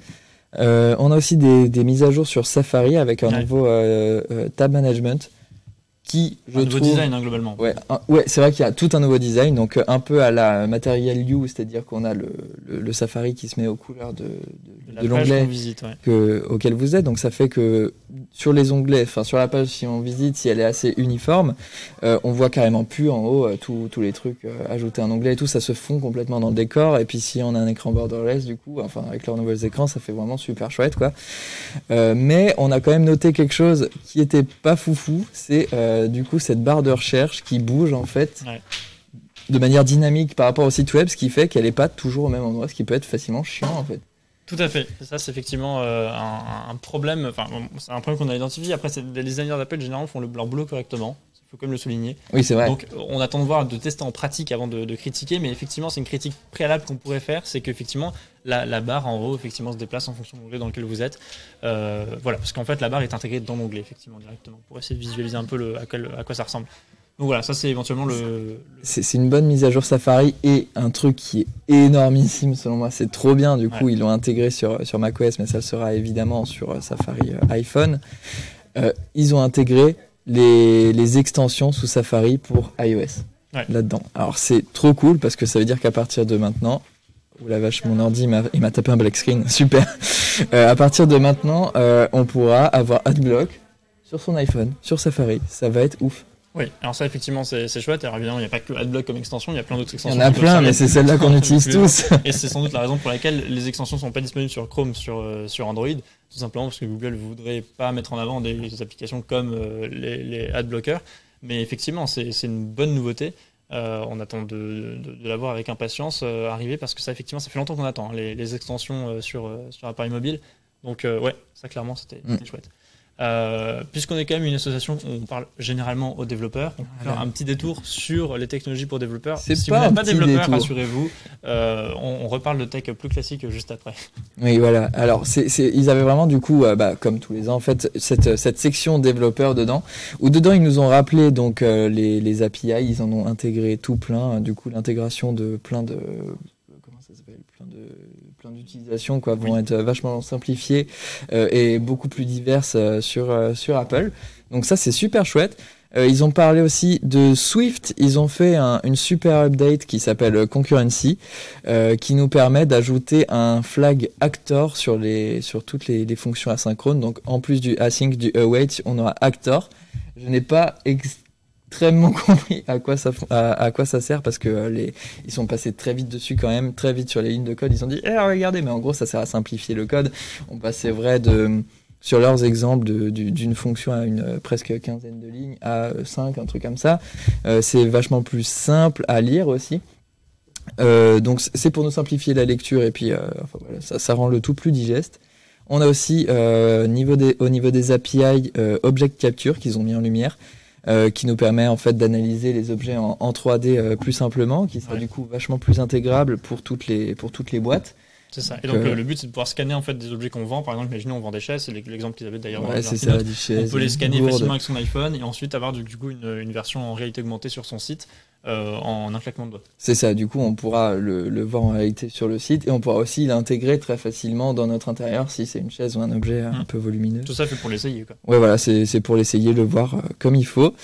Euh, on a aussi des, des mises à jour sur Safari avec un Ouais. nouveau euh, euh, tab management qui, je Un nouveau trouve, design hein, globalement. Ouais, un- ouais c'est vrai qu'il y a tout un nouveau design, donc euh, un peu à la Material You, c'est-à-dire qu'on a le, le, le Safari qui se met aux couleurs de, l'onglet ouais. que, auquel vous êtes. Donc ça fait que sur les onglets, enfin sur la page, si on visite, si elle est assez uniforme, euh, on voit carrément plus en haut euh, tous les trucs, euh, ajouter un onglet et tout, ça se fond complètement dans le décor. Et puis si on a un écran borderless, du coup, enfin avec leurs nouveaux écrans, ça fait vraiment super chouette, quoi. Mais on a quand même noté quelque chose qui était pas foufou, c'est euh, du coup cette barre de recherche qui bouge en fait. Ouais. De manière dynamique par rapport au site web, ce qui fait qu'elle est pas toujours au même endroit, ce qui peut être facilement chiant en fait. Tout à fait. Ça, c'est effectivement euh, un, un problème. Enfin, c'est un problème qu'on a identifié. Après, les designers d'Apple généralement font le, leur boulot correctement. Faut quand même le souligner. Oui, c'est vrai. Donc, on attend de voir, de tester en pratique avant de, de critiquer. Mais effectivement, c'est une critique préalable qu'on pourrait faire. C'est qu'effectivement, la, la barre en haut, effectivement, se déplace en fonction de l'onglet dans lequel vous êtes. Euh, voilà, parce qu'en fait, la barre est intégrée dans l'onglet, effectivement, directement, pour essayer de visualiser un peu le, à, quel- à quoi ça ressemble. Donc voilà, ça c'est éventuellement le. le- C'est une bonne mise à jour Safari et un truc qui est énormissime selon moi. C'est trop bien. Du coup, Ouais. ils l'ont intégré sur, sur macOS, mais ça le sera évidemment sur euh, Safari euh, iPhone. Euh, ils ont intégré les, les extensions sous Safari pour iOS Ouais. là-dedans. Alors c'est trop cool parce que ça veut dire qu'à partir de maintenant, Oh la vache, mon ordi il m'a- tapé un black screen, super. Euh, à partir de maintenant, euh, on pourra avoir AdBlock sur son iPhone, sur Safari. Ça va être ouf. Oui, alors ça effectivement c'est chouette. Alors évidemment, il n'y a pas que AdBlock comme extension, il y a plein d'autres Il y extensions. en a plein, mais c'est celle-là qu'on utilise tous. Et c'est sans doute la raison pour laquelle les extensions sont pas disponibles sur Chrome, sur, euh, sur Android, tout simplement parce que Google voudrait pas mettre en avant des applications comme euh, les, les adblockers. Mais effectivement, c'est une bonne nouveauté. Euh, on attend de, de, de la voir avec impatience euh, arriver parce que ça, effectivement, ça fait longtemps qu'on attend hein, les, les extensions sur, sur appareil mobile. Donc, ouais, ça clairement, c'était Mm. c'était chouette. Euh, Puisqu'on est quand même une association où on parle généralement aux développeurs, on va faire un petit détour sur les technologies pour développeurs. C'est si pas vous n'êtes pas développeur, rassurez-vous, euh, on, on reparle de tech plus classique juste après. Oui, voilà. Alors, c'est, c'est- ils avaient vraiment, du coup, euh, bah, comme tous les ans, en fait, cette, cette section développeurs dedans, où dedans, ils nous ont rappelé donc euh, les, les API, ils en ont intégré tout plein, euh, du coup, l'intégration de plein de. Comment ça s'appelle Plein de plein d'utilisations quoi vont Oui. être vachement simplifiées euh, et beaucoup plus diverses euh, sur euh, sur Apple. Donc ça c'est super chouette. Euh, ils ont parlé aussi de Swift. Ils ont fait un- une super update qui s'appelle Concurrency, euh, qui nous permet d'ajouter un flag actor sur les sur toutes les, les fonctions asynchrones. Donc en plus du async, du await, on aura actor. Je n'ai pas extrêmement compris à quoi ça à, quoi ça sert parce que euh, les ils sont passés très vite dessus quand même, très vite sur les lignes de code. Ils ont dit eh regardez, mais en gros ça sert à simplifier le code. On passait vrai de sur leurs exemples d'une fonction à une euh, presque quinzaine de lignes à 5, un truc comme ça. Euh, c'est vachement plus simple à lire aussi. Euh, donc c'est pour nous simplifier la lecture et puis euh, enfin, voilà, ça, ça rend le tout plus digeste. On a aussi euh, niveau des, au niveau des API euh, Object Capture qu'ils ont mis en lumière, euh, qui nous permet en fait d'analyser les objets en, en 3D euh, plus simplement, qui sera Ouais. du coup vachement plus intégrable pour toutes les pour toutes les boîtes. C'est ça. Et Donc, donc, euh, le, but, c'est de pouvoir scanner en fait des objets qu'on vend. Par exemple, imaginez on vend des chaises, c'est l'exemple qu'ils avaient d'ailleurs Ouais, ça, On peut les scanner facilement avec son iPhone et ensuite avoir du, du coup une, une version en réalité augmentée sur son site euh, en un claquement de doigts. C'est ça, du coup on pourra le, le voir en réalité sur le site et on pourra aussi l'intégrer très facilement dans notre intérieur si c'est une chaise ou un objet un Mm. peu volumineux. Tout ça fait pour l'essayer. quoi. Ouais voilà, c'est pour l'essayer, le voir euh, comme il faut.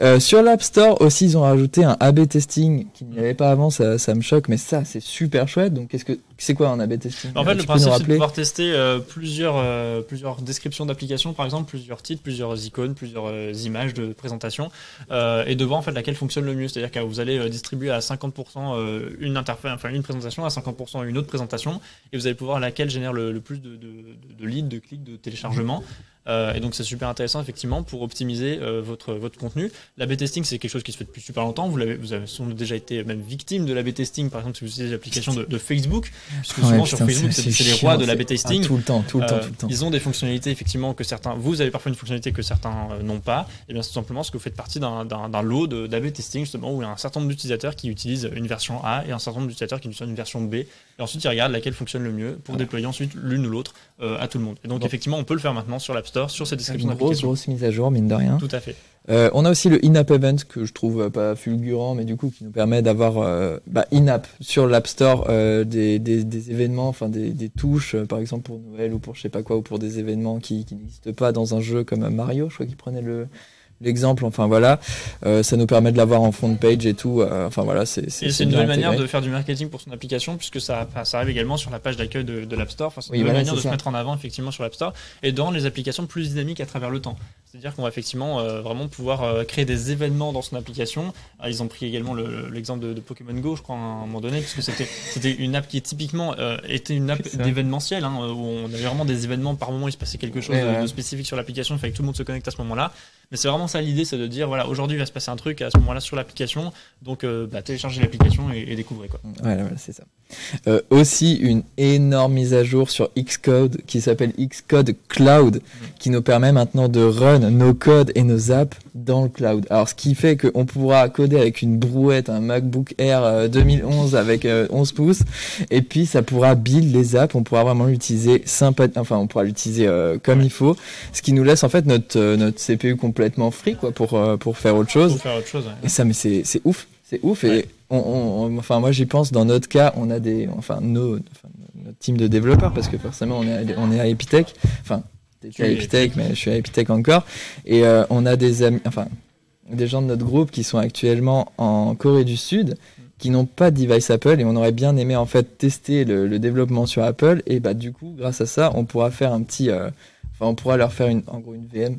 Euh, sur l'App Store aussi ils ont rajouté un A/B testing qu'il n'y avait pas avant, ça, ça me choque, mais ça c'est super chouette. Donc qu'est-ce que c'est quoi un A/B testing? En fait, le principe, c'est de pouvoir tester plusieurs, plusieurs descriptions d'applications, par exemple, plusieurs titres, plusieurs icônes, plusieurs images de présentation, et de voir en fait laquelle fonctionne le mieux. C'est-à-dire qu'au vous allez euh, distribuer à 50% euh, une interface, enfin une présentation, à 50% une autre présentation, et vous allez pouvoir laquelle génère le, plus de, de leads, de clics, de téléchargements. Euh, et donc c'est super intéressant effectivement pour optimiser euh, votre votre contenu. L'A/B testing c'est quelque chose qui se fait depuis super longtemps. Vous l'avez vous avez sans doute déjà été même victime de l'A/B testing par exemple si vous utilisez l'application de, de Facebook, puisque Ouais, souvent sur Facebook c'est- les rois de l'A/B testing. ah, tout le temps, tout le temps, Euh, tout le temps. Ils ont des fonctionnalités effectivement que certains. Vous avez parfois une fonctionnalité que certains euh, n'ont pas. Et bien c'est tout simplement parce que vous faites partie d'un- lot d'AB testing justement où il y a un certain nombre d'utilisateurs qui utilisent une version A et un certain nombre d'utilisateurs qui utilisent une version B. Et ensuite ils regardent laquelle fonctionne le mieux pour déployer ensuite l'une ou l'autre euh, à tout le monde. Et donc Bon. effectivement on peut le faire maintenant sur l'App Store, sur ces descriptions Une grosse, grosse mise à jour, mine de rien. Tout à fait. Euh, on a aussi le in-app event que je trouve pas fulgurant, mais du coup qui nous permet d'avoir euh, bah, in-app sur l'App Store euh, des, des, des événements, enfin des, des touches, par exemple pour Noël ou pour je sais pas quoi, ou pour des événements qui, qui n'existent pas dans un jeu comme Mario, je crois qu'il prenait le l'exemple. Enfin voilà, Euh, ça nous permet de l'avoir en front page et tout. euh, enfin voilà, c'est une nouvelle manière de faire du marketing pour son application, puisque ça, ça arrive également sur la page d'accueil de, de l'App Store. Enfin, c'est une Oui, nouvelle voilà, manière de se mettre en avant effectivement sur l'App Store et dans les applications plus dynamiques à travers le temps. C'est-à-dire qu'on va effectivement euh, vraiment pouvoir euh, créer des événements dans son application. Ah, ils ont pris également le- l'exemple de, de Pokémon Go, je crois, à un moment donné, puisque c'était c'était une app qui typiquement euh, était une app d'événementiel, hein, où on avait vraiment des événements par moment, il se passait quelque chose Ouais, de, ouais. de spécifique sur l'application, il fallait que tout le monde se connecte à ce moment-là. Mais c'est vraiment ça l'idée, c'est de dire voilà, aujourd'hui il va se passer un truc à ce moment-là sur l'application, donc euh, bah, téléchargez l'application et, découvrez quoi. Voilà, voilà, c'est ça. Euh, aussi une énorme mise à jour sur Xcode qui s'appelle Xcode Cloud, qui nous permet maintenant de run nos codes et nos apps dans le cloud. Alors ce qui fait qu'on pourra coder avec une brouette, un MacBook Air euh, 2011 avec euh, 11 pouces, et puis ça pourra build les apps, on pourra vraiment l'utiliser sympa, enfin on pourra l'utiliser euh, comme il faut, ce qui nous laisse en fait notre euh, notre CPU complètement free quoi pour euh, pour faire autre chose. Pour faire autre chose. ouais. Et ça, mais c'est ouf, c'est ouf. Ouais. Et on, on- on- enfin, moi, j'y pense. Dans notre cas, on a des, enfin, nos, enfin, notre team de développeurs, parce que forcément, on est, à- on est à Epitech. Enfin, t'étais à Epitech, mais je suis à Epitech encore. Et euh, on a des amis, enfin, des gens de notre groupe qui sont actuellement en Corée du Sud, qui n'ont pas de device Apple, et on aurait bien aimé en fait tester le, le développement sur Apple. Et bah, du coup, grâce à ça, on pourra faire un petit, euh, enfin, on pourra leur faire une, en gros, une VM.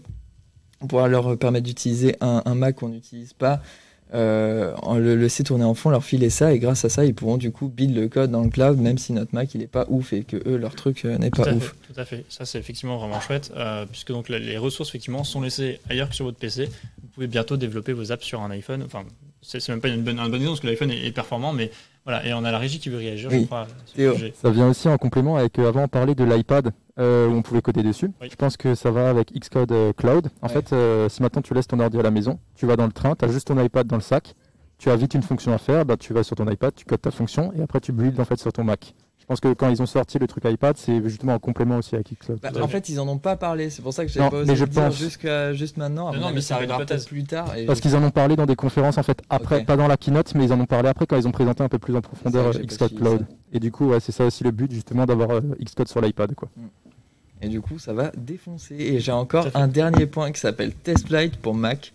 On pourra leur permettre d'utiliser un, un Mac qu'on n'utilise pas euh, en le laisser tourner en fond, leur filer ça, et grâce à ça, ils pourront du coup build le code dans le cloud, même si notre Mac il est pas ouf et que eux leur truc euh, n'est pas ouf. tout à fait. Ça, c'est effectivement vraiment chouette, euh, puisque donc les ressources effectivement sont laissées ailleurs que sur votre PC. Vous pouvez bientôt développer vos apps sur un iPhone. Enfin, c'est même pas une bonne, un bon exemple parce que l'iPhone est, est performant, mais voilà. Et on a la régie qui veut réagir, je crois. sur Théo. le sujet. Ça vient aussi en complément avec euh, avant on parlait de l'iPad euh, où on pouvait coder dessus. Oui. Je pense que ça va avec Xcode euh, Cloud. En Ouais. fait, euh, si maintenant tu laisses ton ordi à la maison, tu vas dans le train, tu as juste ton iPad dans le sac, tu as vite une fonction à faire, bah, tu vas sur ton iPad, tu codes ta fonction et après tu builds en fait sur ton Mac. Je pense que quand ils ont sorti le truc iPad, c'est justement en complément aussi avec Xcode. Bah, à en fait. ils en ont pas parlé, c'est pour ça que j'ai pas osé mais je pense- jusqu'à juste maintenant. À Non, non, avis, mais ça arrivera peut-être plus tard. et Parce qu'ils en ont parlé dans des conférences en fait après, pas dans la keynote, mais ils en ont parlé après quand ils ont présenté un peu plus en profondeur Xcode Cloud. ça. Et du coup, ouais, c'est ça aussi le but justement d'avoir euh, Xcode sur l'iPad quoi. Et du coup, ça va défoncer. Et j'ai encore à un dernier point qui s'appelle TestFlight pour Mac,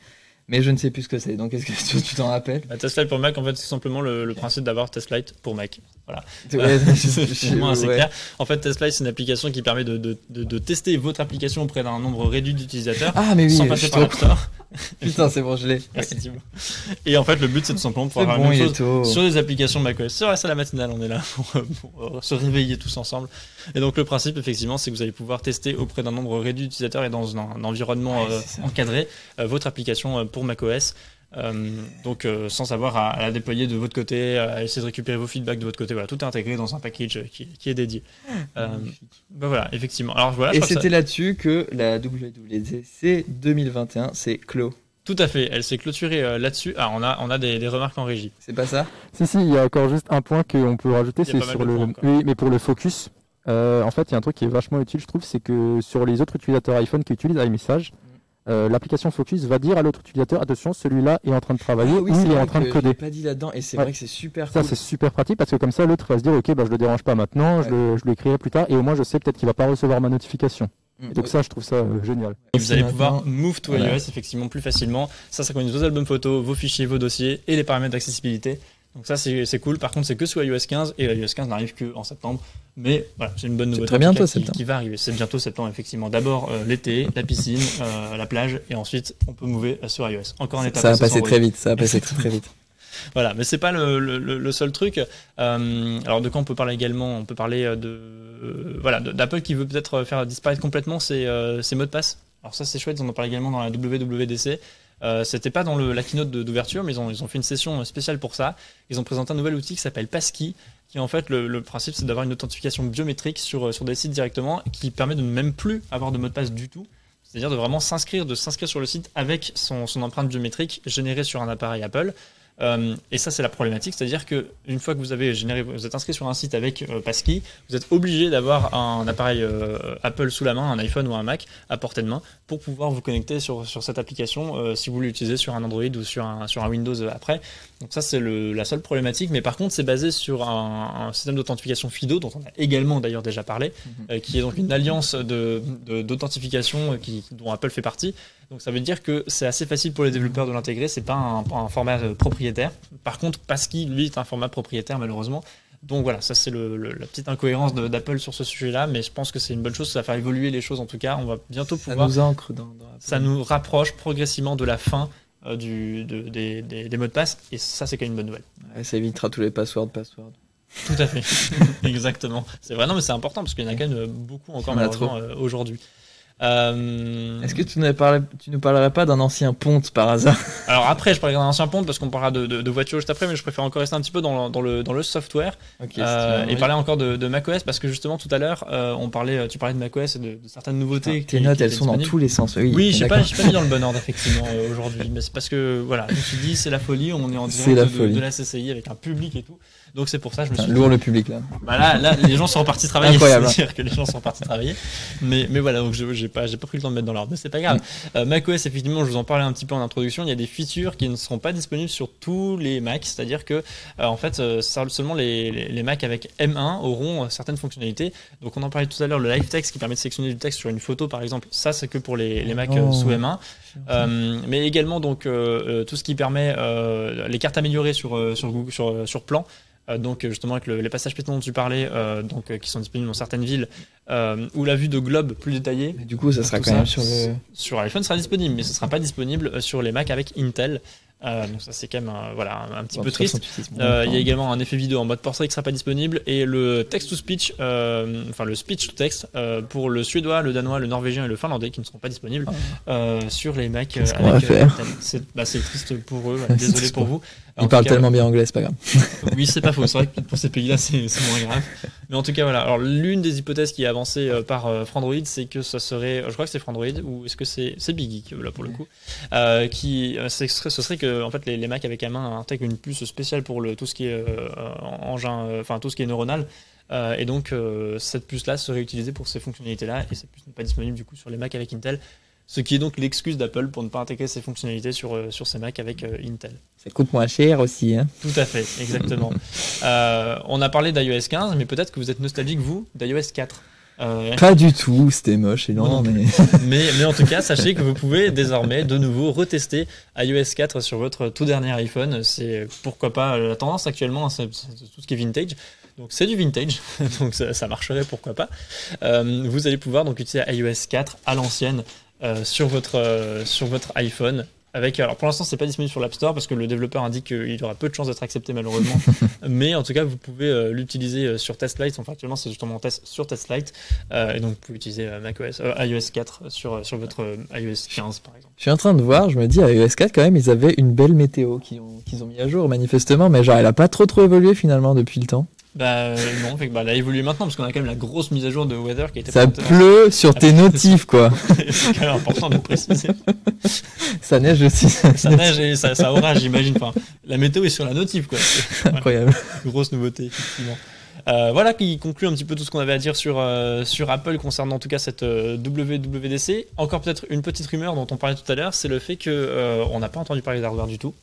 mais je ne sais plus ce que c'est. Donc, est-ce que tu t'en rappelles Bah, TestLight pour Mac, en fait, c'est simplement le, le principe d'avoir TestLight pour Mac. Voilà. Ouais, c'est assez ouais. clair. En fait, TestLight, c'est une application qui permet de, de, de, de tester votre application auprès d'un nombre réduit d'utilisateurs Ah, mais oui, sans passer par l'App Store. Putain, c'est bon, je l'ai. Merci. Et en fait, le but, c'est tout simplement de pouvoir faire bon, la même chose sur les applications macOS. C'est la matinale, on est là pour, pour, euh, se réveiller tous ensemble. Et donc, le principe, effectivement, c'est que vous allez pouvoir tester auprès d'un nombre réduit d'utilisateurs et dans un, un environnement Ouais, euh, encadré euh, votre application euh, pour macOS. Euh, donc, euh, sans avoir à, à la déployer de votre côté, à essayer de récupérer vos feedbacks de votre côté. Voilà, tout est intégré dans un package qui, qui est dédié. Euh, bah voilà, effectivement. Alors voilà, Et ça- c'était là-dessus que la WWDC 2021, c'est clos. tout à fait. Elle s'est clôturée euh, là-dessus. Ah, on a, on a des, des remarques en régie. C'est pas ça? Si, si, il y a encore juste un point qu'on peut rajouter, c'est sur le. points. Oui, mais pour le focus, euh, en fait, il y a un truc qui est vachement utile, je trouve, c'est que sur les autres utilisateurs iPhone qui utilisent iMessage, euh, l'application Focus va dire à l'autre utilisateur attention, celui-là est en train de travailler Ah oui, ou c'est il est en train que de coder. pas dit là-dedans et c'est Ouais. vrai que c'est super Ça, cool. c'est super pratique parce que comme ça, l'autre va se dire ok, bah, je le dérange pas maintenant, je, le, je le écrirai plus tard et au moins je sais peut-être qu'il va pas recevoir ma notification. Mm. Et donc, ça, je trouve ça euh, génial. Et vous allez pouvoir move to voilà. iOS effectivement plus facilement. Ça synchronise vos albums photos, vos fichiers, vos dossiers et les paramètres d'accessibilité. Donc ça c'est cool. Par contre c'est que sous iOS 15 et iOS 15 n'arrive que en septembre. Mais voilà, c'est une bonne nouveauté très bientôt, qui, qui va arriver. C'est bientôt septembre effectivement. D'abord euh, l'été, la piscine, euh, la plage et ensuite on peut mouver sur iOS. Encore un étape. Ça va passer très vite, ça va passer très très vite. voilà, mais c'est pas le, le- le seul truc. Euh, alors de quoi on peut parler également? On peut parler euh, de euh, voilà d'Apple qui veut peut-être faire disparaître complètement ses, euh, ses mots de passe. Alors ça c'est chouette, ils en ont parlé également dans la WWDC. Euh, C'était pas dans la keynote d'ouverture, mais ils ont, ils fait une session spéciale pour ça. Ils ont présenté un nouvel outil qui s'appelle Passkey, qui en fait le, le principe c'est d'avoir une authentification biométrique sur, sur des sites directement, qui permet de ne même plus avoir de mot de passe du tout. C'est-à-dire de vraiment s'inscrire, de s'inscrire sur le site avec son, son empreinte biométrique générée sur un appareil Apple. Euh, et ça, c'est la problématique, c'est-à-dire que une fois que vous avez généré, vous êtes inscrit sur un site avec euh, Passkey, vous êtes obligé d'avoir un appareil euh, Apple sous la main, un iPhone ou un Mac à portée de main pour pouvoir vous connecter sur, sur cette application euh, si vous l'utilisez sur un Android ou sur un, sur un Windows après. Donc ça, c'est la seule problématique. Mais par contre, c'est basé sur un, un système d'authentification FIDO, dont on a également d'ailleurs déjà parlé, euh, qui est donc une alliance de- d'authentification dont Apple fait partie. Donc ça veut dire que c'est assez facile pour les développeurs de l'intégrer, c'est pas un, un format euh, propriétaire. Par contre, Passkey, lui, est un format propriétaire malheureusement. Donc voilà, ça c'est le- le- la petite incohérence d'Apple sur ce sujet-là, mais je pense que c'est une bonne chose, ça va faire évoluer les choses en tout cas. On va bientôt Ça pouvoir, nous ancre dans, dans ça nous rapproche progressivement de la fin euh, du, de- des, des- des mots de passe, et ça c'est quand même une bonne nouvelle. Ouais, ça évitera tous les passwords, passwords. Tout à fait, exactement. C'est vrai, non mais c'est important parce qu'il y en a quand même beaucoup encore malheureusement euh, aujourd'hui. Euh, Est-ce que tu, nous parlé- tu nous parlerais pas d'un ancien ponte par hasard Alors après, je parlerai d'un ancien ponte parce qu'on parlera de, de, de voiture juste après, mais je préfère encore rester un petit peu dans le, dans le, dans le software euh, et parler encore de, de macOS parce que justement tout à l'heure, euh, on parlait, tu parlais de macOS et de, certaines nouveautés. Qui- Tes notes, elles sont dans tous les sens. Oui, Oui, j'ai pas, d'accord. j'ai pas mis dans le bon ordre effectivement euh, aujourd'hui, mais c'est parce que voilà, je me suis dit c'est la folie, on est en direct la de la CCI avec un public et tout, donc c'est pour ça que je me suis dit, lourd le public là. bah là, là, les gens sont repartis travailler. Incroyable. C'est-à-dire que les gens sont repartis travailler. Mais, mais voilà, donc je- j'ai pas, j'ai pas pris le temps de mettre dans l'ordre. Mais c'est pas grave. Euh, macOS, effectivement, je vous en parlais un petit peu en introduction. Il y a des features qui ne seront pas disponibles sur tous les Macs. C'est-à-dire que, euh, en fait, euh, seulement les, les, les Macs avec M1 auront euh, certaines fonctionnalités. Donc, on en parlait tout à l'heure, le live text qui permet de sélectionner du texte sur une photo, par exemple. Ça, c'est que pour les, les Macs euh, Oh. sous M1. Euh, mais également donc euh, euh, tout ce qui permet les cartes améliorées sur sur Google, sur, sur plan. Donc justement avec le- les passages piétons dont tu parlais, donc qui sont disponibles dans certaines villes, ou la vue de globe plus détaillée Mais du coup, ça sera quand ça, même sur le. sur iPhone sera disponible, mais ce sera pas disponible sur les Mac avec Intel. Euh, donc ça c'est quand même euh, voilà un, un petit Bon, peu triste. Euh, Il y a également un effet vidéo en mode portrait qui sera pas disponible et le text to speech, euh, enfin le speech to text euh, pour le suédois, le danois, le norvégien et le finlandais qui ne seront pas disponibles euh, sur les Mac. C'est bah, c'est triste pour eux, voilà, désolé pour- vous. En Il tout parle tellement bien anglais, c'est pas grave. oui, c'est pas faux. C'est vrai que pour ces pays-là, c'est moins grave. Mais en tout cas, voilà. Alors, l'une des hypothèses qui est avancée euh, par euh, Frandroid, c'est que ça serait, je crois que c'est Frandroid, ou est-ce que c'est c'est Big Geek, là, pour le coup, euh, qui, ce serait, que, en fait, les, les Mac avec M1 intègrent une puce spéciale pour le, tout ce qui est euh, engin, enfin, tout ce qui est neuronal. Euh, et donc, cette puce-là serait utilisée pour ces fonctionnalités-là, et cette puce n'est pas disponible, du coup, sur les Mac avec Intel. Ce qui est donc l'excuse d'Apple pour ne pas intégrer ces fonctionnalités sur, euh, sur ces Mac avec euh, Intel. Ça coûte moins cher aussi. Hein. Tout à fait, exactement. Euh, on a parlé d'iOS 15, mais peut-être que vous êtes nostalgique, vous, d'iOS 4. Euh, Pas du tout, c'était moche et non mais. mais, mais en tout cas, sachez que vous pouvez désormais de nouveau retester iOS 4 sur votre tout dernier iPhone. C'est pourquoi pas la tendance actuellement, hein, c'est tout ce qui est vintage. Donc c'est du vintage, donc ça, ça marcherait pourquoi pas. Vous allez pouvoir donc utiliser iOS 4 à l'ancienne sur votre euh, sur votre iPhone. Avec, alors pour l'instant, c'est pas disponible sur l'App Store parce que le développeur indique qu'il aura peu de chances d'être accepté malheureusement. Mais en tout cas, vous pouvez euh, l'utiliser euh, sur TestLite. Enfin, actuellement, c'est justement en test sur TestLite. Euh, et donc, vous pouvez utiliser euh, macOS, euh, iOS 4 sur, euh, sur votre euh, iOS 15 par exemple. Je suis en train de voir, je me dis, à iOS 4, quand même, ils avaient une belle météo qu'ils ont, qu'ils ont mis à jour, manifestement, mais genre, elle a pas trop trop évolué finalement depuis le temps. Bah euh, non, fait que, bah, elle a évolué maintenant parce qu'on a quand même la grosse mise à jour de Weather qui été Ça pleut sur tes notifs, quoi. c'est quand même important de préciser. Ça neige aussi. Ça neige et ça, ça orage, j'imagine. Enfin, la météo est sur la notif, quoi. Incroyable. grosse nouveauté, effectivement. Euh, voilà qui conclut un petit peu tout ce qu'on avait à dire sur, euh, sur Apple concernant en tout cas cette euh, WWDC. Encore peut-être une petite rumeur dont on parlait tout à l'heure, c'est le fait que euh, on n'a pas entendu parler d'hardware du tout.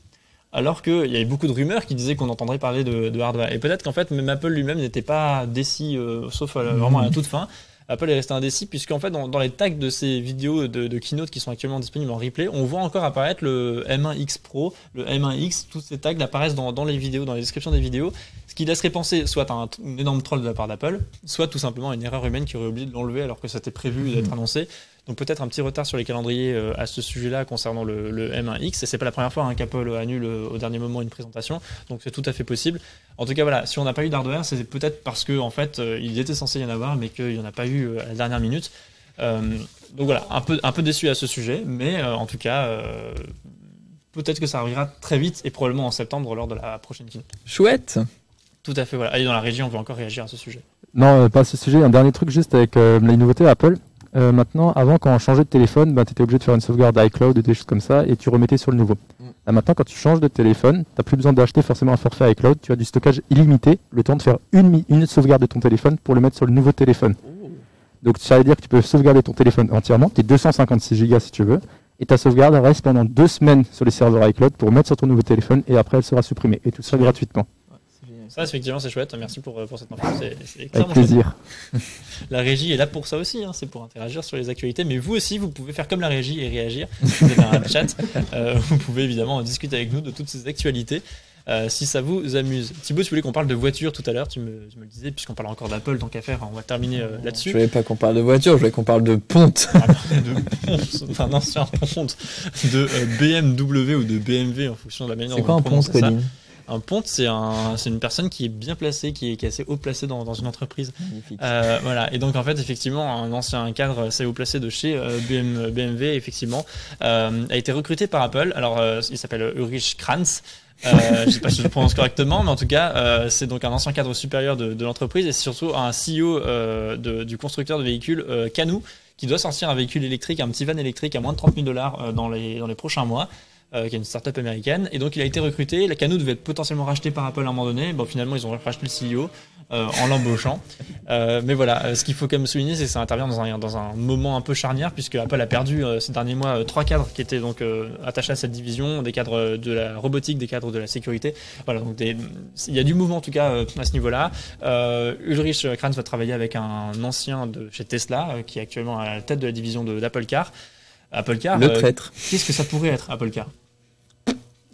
Alors qu'il y avait beaucoup de rumeurs qui disaient qu'on entendrait parler de, de hardware. Et peut-être qu'en fait, même Apple lui-même n'était pas décis, euh, sauf à la- vraiment à la toute fin. Apple est resté indécis, puisqu'en fait, dans, dans les tags de ces vidéos de, de keynote qui sont actuellement disponibles en replay, on voit encore apparaître le M1X Pro, le M1X, tous ces tags apparaissent dans, dans les vidéos, dans les descriptions des vidéos, ce qui laisserait penser soit à un, énorme troll de la part d'Apple, soit tout simplement à une erreur humaine qui aurait oublié de l'enlever alors que c'était prévu d'être annoncé. Donc peut-être un petit retard sur les calendriers euh, à ce sujet-là concernant le, le M1X. Et c'est pas la première fois hein, qu'Apple annule euh, au dernier moment une présentation, donc c'est tout à fait possible. En tout cas, voilà, si on n'a pas eu d'hardware, c'est peut-être parce que en fait, euh, il était censé y en avoir, mais qu'il n'y en a pas eu à la dernière minute. Euh, donc voilà, un peu, un peu déçu à ce sujet, mais euh, en tout cas, euh, peut-être que ça arrivera très vite et probablement en septembre lors de la prochaine keynote. Chouette. Tout à fait, voilà. Allez, dans la régie, on peut encore réagir à ce sujet. Non, pas à ce sujet. Un dernier truc juste avec euh, les nouveautés Apple. Euh, maintenant, avant, quand on changeait de téléphone, bah, tu étais obligé de faire une sauvegarde iCloud et des choses comme ça, et tu remettais sur le nouveau. Mm. Là, maintenant, quand tu changes de téléphone, tu n'as plus besoin d'acheter forcément un forfait iCloud. Tu as du stockage illimité, le temps de faire une, sauvegarde de ton téléphone pour le mettre sur le nouveau téléphone. Donc, ça veut dire que tu peux sauvegarder ton téléphone entièrement, tes 256 Go si tu veux, et ta sauvegarde reste pendant deux semaines sur les serveurs iCloud pour mettre sur ton nouveau téléphone, et après, elle sera supprimée. Et tout ça gratuitement. Ça, effectivement, c'est chouette. Merci pour, euh, pour cette info. C'est c'est Avec chouette. plaisir. La régie est là pour ça aussi, hein, c'est pour interagir sur les actualités. Mais vous aussi, vous pouvez faire comme la régie et réagir. Vous avez un chat. Euh, vous pouvez évidemment discuter avec nous de toutes ces actualités. euh, si ça vous amuse. Thibaut, tu voulais qu'on parle de voiture tout à l'heure, tu me, tu me le disais, puisqu'on parle encore d'Apple, tant qu'à faire, on va terminer euh, Je là-dessus. voulais pas qu'on parle de voiture, je voulais qu'on parle de ponte. De ponte, d'un ancien ponte de euh, BMW ou de BMW en fonction de la manière C'est dont quoi on un ponte, prononce ça. Colline? Un ponte, c'est un, c'est une personne qui est bien placée, qui est, qui est assez haut placée dans, dans une entreprise. Euh, voilà, et donc en fait, effectivement, un ancien cadre assez haut placé de chez euh, BM BMW, effectivement, euh, a été recruté par Apple. Alors, euh, il s'appelle Ulrich Kranz. Euh, je sais pas si je le prononce correctement, mais en tout cas, euh, c'est donc un ancien cadre supérieur de, de l'entreprise et c'est surtout un CEO euh, de- du constructeur de véhicules euh, Canoo qui doit sortir un véhicule électrique, un petit van électrique à moins de 30 000 dollars euh, dans les, dans les prochains mois. Euh, qui est une startup américaine, et donc il a été recruté. La Canoo devait être potentiellement racheté par Apple à un moment donné. Bon, finalement, ils ont racheté le CEO euh, en l'embauchant. Euh, mais voilà, euh, ce qu'il faut quand même souligner, c'est que ça intervient dans un, dans un moment un peu charnière, puisque Apple a perdu euh, ces derniers mois euh, trois cadres qui étaient donc euh, attachés à cette division, des cadres de la robotique, des cadres de la sécurité. Voilà, donc des- il y a du mouvement en tout cas euh, à ce niveau-là. Euh, Ulrich Kranz va travailler avec un ancien de chez Tesla, euh, qui est actuellement à la tête de la division d'Apple Car. Apple Car, Le euh, traître. Qu'est-ce que ça pourrait être, Apple Car?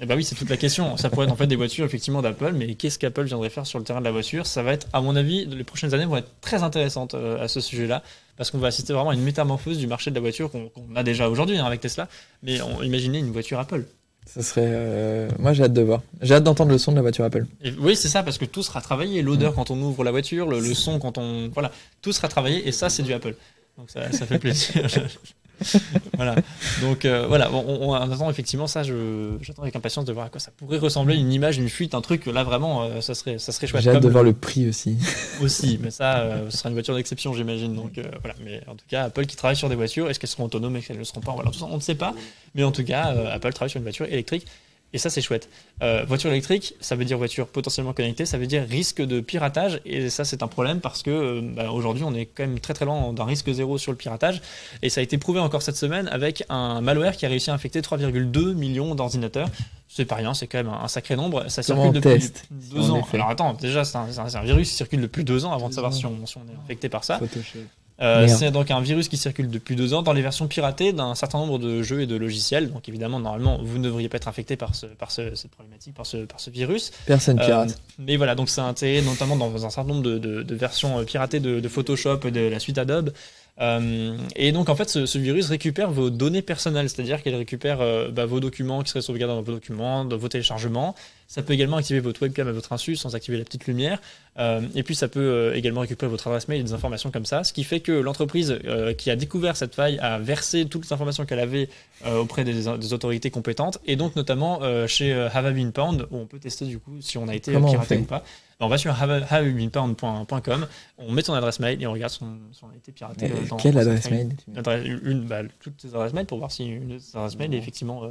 Eh ben oui, c'est toute la question. Ça pourrait être en fait des voitures effectivement d'Apple, mais qu'est-ce qu'Apple viendrait faire sur le terrain de la voiture? Ça va être, à mon avis, les prochaines années vont être très intéressantes euh, à ce sujet-là, parce qu'on va assister vraiment à une métamorphose du marché de la voiture qu'on a déjà aujourd'hui hein, avec Tesla, mais on imaginez une voiture Apple. Ça serait. euh, Moi, j'ai hâte de voir. J'ai hâte d'entendre le son de la voiture Apple. Et oui, c'est ça, parce que tout sera travaillé. L'odeur quand on ouvre la voiture, le, le son quand on. Voilà, tout sera travaillé, et ça, c'est du Apple. Donc ça, ça fait plaisir. voilà. Donc euh, voilà, on, on- on attend effectivement ça. J'attends avec impatience de voir à quoi ça pourrait ressembler, une image, une fuite, un truc. Là vraiment, euh, ça serait, ça serait chouette. J'ai hâte de voir le prix aussi. aussi, mais ça, euh, ce sera une voiture d'exception, j'imagine. Donc voilà. Mais en tout cas, Apple qui travaille sur des voitures, est-ce qu'elles seront autonomes, est-ce qu'elles ne le seront pas? Voilà, on ne sait pas. Mais en tout cas, Apple travaille sur une voiture électrique. Et ça, c'est chouette. Euh, voiture électrique, ça veut dire voiture potentiellement connectée, ça veut dire risque de piratage. Et ça, c'est un problème parce que euh, bah, aujourd'hui, on est quand même très très loin d'un risque zéro sur le piratage. Et ça a été prouvé encore cette semaine avec un malware qui a réussi à infecter 3,2 millions d'ordinateurs. C'est pas rien, c'est quand même un, un sacré nombre. Ça Comment circule depuis deux ans. Alors attends, déjà, c'est un, virus qui circule depuis deux ans avant de savoir si on, si on est infecté par ça. Photoshop. Euh, Merde. c'est donc un virus qui circule depuis deux ans dans les versions piratées d'un certain nombre de jeux et de logiciels. Donc évidemment, normalement, vous ne devriez pas être infecté par, ce, par ce- cette problématique, par ce, par ce virus. Personne Euh, pirate. mais voilà, donc c'est intégré notamment dans un certain nombre de, de- de versions euh, piratées de, de Photoshop et de la suite Adobe. Euh, et donc en fait, ce, ce virus récupère vos données personnelles, c'est-à-dire qu'il récupère euh, bah, vos documents qui seraient sauvegardés dans vos documents, dans vos téléchargements. Ça peut également activer votre webcam à votre insu sans activer la petite lumière. Euh, et puis ça peut également récupérer votre adresse mail et des informations comme ça, ce qui fait que l'entreprise qui a découvert cette faille a versé toutes les informations qu'elle avait auprès des, des autorités compétentes, et donc notamment chez Have I Been Pwned, où on peut tester du coup si on a été Comment piraté ou pas. On va sur have- haveibeenpwned.com, on met son adresse mail et on regarde son- si on a été piraté. Euh, dans- Quelle adresse mail Une adresse- une, bah, toutes tes adresses mail pour voir si une des adresses mail est effectivement euh,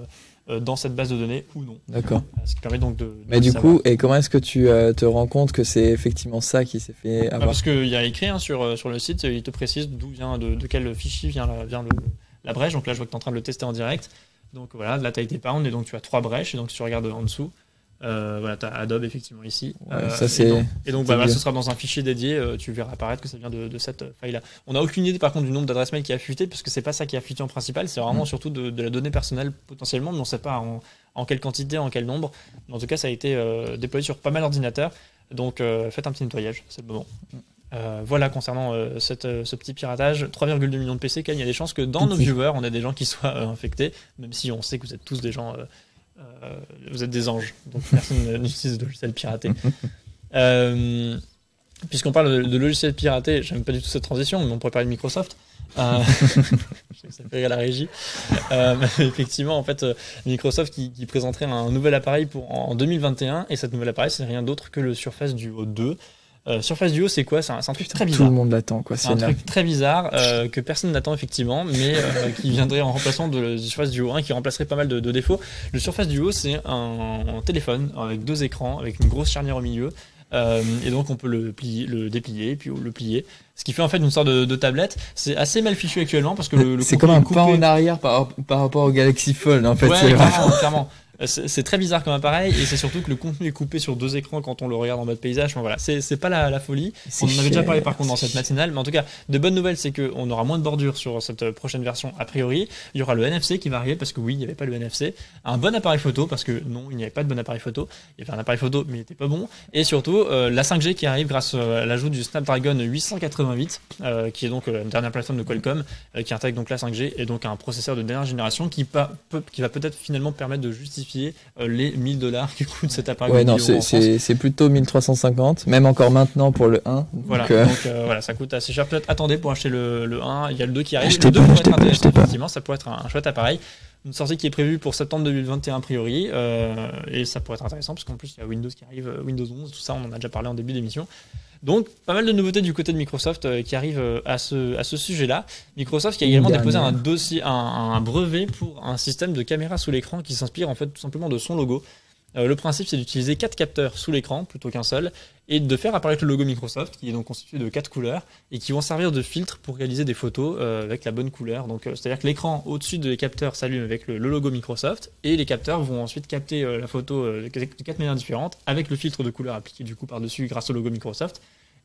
euh, dans cette base de données ou non. D'accord. Ce qui permet donc de. de Mais du savoir. coup, et comment est-ce que tu te rends compte que c'est effectivement ça qui s'est fait Bah, avoir parce qu'il y a écrit hein, sur, sur le site, il te précise d'où vient, de, de quel fichier vient, la, vient le- la brèche. Donc là, je vois que tu es en train de le tester en direct. Donc voilà, là, tu as été pound et donc tu as trois brèches. Et donc, tu regardes en dessous, euh, voilà, tu as Adobe effectivement ici. Ouais, Euh, ça, et donc, et donc, bah, voilà, ce sera dans un fichier dédié. euh, tu verras apparaître que ça vient de, de cette faille-là. On n'a aucune idée par contre du nombre d'adresses mail qui a fuité, parce que c'est pas ça qui a fuité en principal. C'est vraiment Mm. surtout de, de la donnée personnelle potentiellement, mais on ne sait pas en, en quelle quantité, en quel nombre. Mais en tout cas, ça a été déployé sur pas mal d'ordinateurs. Donc, faites un petit nettoyage, c'est le moment. Euh, voilà concernant euh, cette, euh, ce petit piratage, 3,2 millions de PC, quand il y a des chances que dans nos viewers, on ait des gens qui soient infectés, même si on sait que vous êtes tous des gens, vous êtes des anges, donc personne n'utilise de logiciel piraté. Euh, Puisqu'on parle de, logiciels piratés, j'aime pas du tout cette transition, mais on pourrait parler de Microsoft. Euh, je sais que ça fait rire la régie. Euh, effectivement, en fait, euh, Microsoft qui, qui présenterait un nouvel appareil pour, en 2021, et cet nouvel appareil, c'est rien d'autre que le Surface Duo 2. Euh, Surface Duo, c'est quoi? C'est un, un truc très Tout bizarre. le monde l'attend, quoi. C'est un énorme. truc très bizarre euh, que personne n'attend effectivement, mais euh, qui viendrait en remplacement de, du Surface Duo 1 qui remplacerait pas mal de, de défauts. Le Surface Duo, c'est un, un téléphone avec deux écrans, avec une grosse charnière au milieu. Euh, et donc on peut le, plier, le déplier, puis le plier. Ce qui fait en fait une sorte de, de tablette. C'est assez mal fichu actuellement parce que le, le C'est comme un est pas coupé. en arrière par, par rapport au Galaxy Fold, en fait. Ouais, clairement. Euh, C'est très bizarre comme appareil et c'est surtout que le contenu est coupé sur deux écrans quand on le regarde en mode paysage. Enfin, voilà, c'est pas la, la folie. On en avait déjà parlé par contre dans cette matinale, mais en tout cas, de bonnes nouvelles, c'est qu'on aura moins de bordures sur cette euh, prochaine version a priori. Il y aura le NFC qui va arriver parce que oui, il n'y avait pas le NFC. Un bon appareil photo parce que non, il n'y avait pas de bon appareil photo. Il y avait un appareil photo, mais il n'était pas bon. Et surtout, euh, la 5G qui arrive grâce euh, à l'ajout du Snapdragon 888, euh, qui est donc euh, la dernière plateforme de Qualcomm, euh, qui intègre donc la 5G et donc un processeur de dernière génération qui, pa- peut- qui va peut-être finalement permettre de justifier euh, les 1000 dollars que coûte cet appareil. Ouais, non, c'est- plutôt 1350, même encore maintenant pour le 1. Voilà, Donc, euh, donc euh, voilà, ça coûte assez cher. Peut-être attendez pour acheter le, le 1, il y a le 2 qui arrive. Achetez le 2 pas, pourrait être pas, intéressant, effectivement, ça pourrait être un, un chouette appareil. Une sortie qui est prévue pour septembre 2021 a priori, euh, et ça pourrait être intéressant parce qu'en plus il y a Windows qui arrive, euh, Windows 11, tout ça, on en a déjà parlé en début d'émission. Donc pas mal de nouveautés du côté de Microsoft euh, qui arrivent euh, à ce, à ce sujet-là. Microsoft qui a également déposé un dossier, un, un brevet pour un système de caméra sous l'écran qui s'inspire en fait tout simplement de son logo. Euh, le principe c'est d'utiliser quatre capteurs sous l'écran plutôt qu'un seul et de faire apparaître le logo Microsoft qui est donc constitué de quatre couleurs et qui vont servir de filtre pour réaliser des photos euh, avec la bonne couleur. Donc euh, c'est-à-dire que l'écran au-dessus des capteurs s'allume avec le, logo Microsoft et les capteurs vont ensuite capter la photo de quatre manières différentes avec le filtre de couleur appliqué du coup par-dessus grâce au logo Microsoft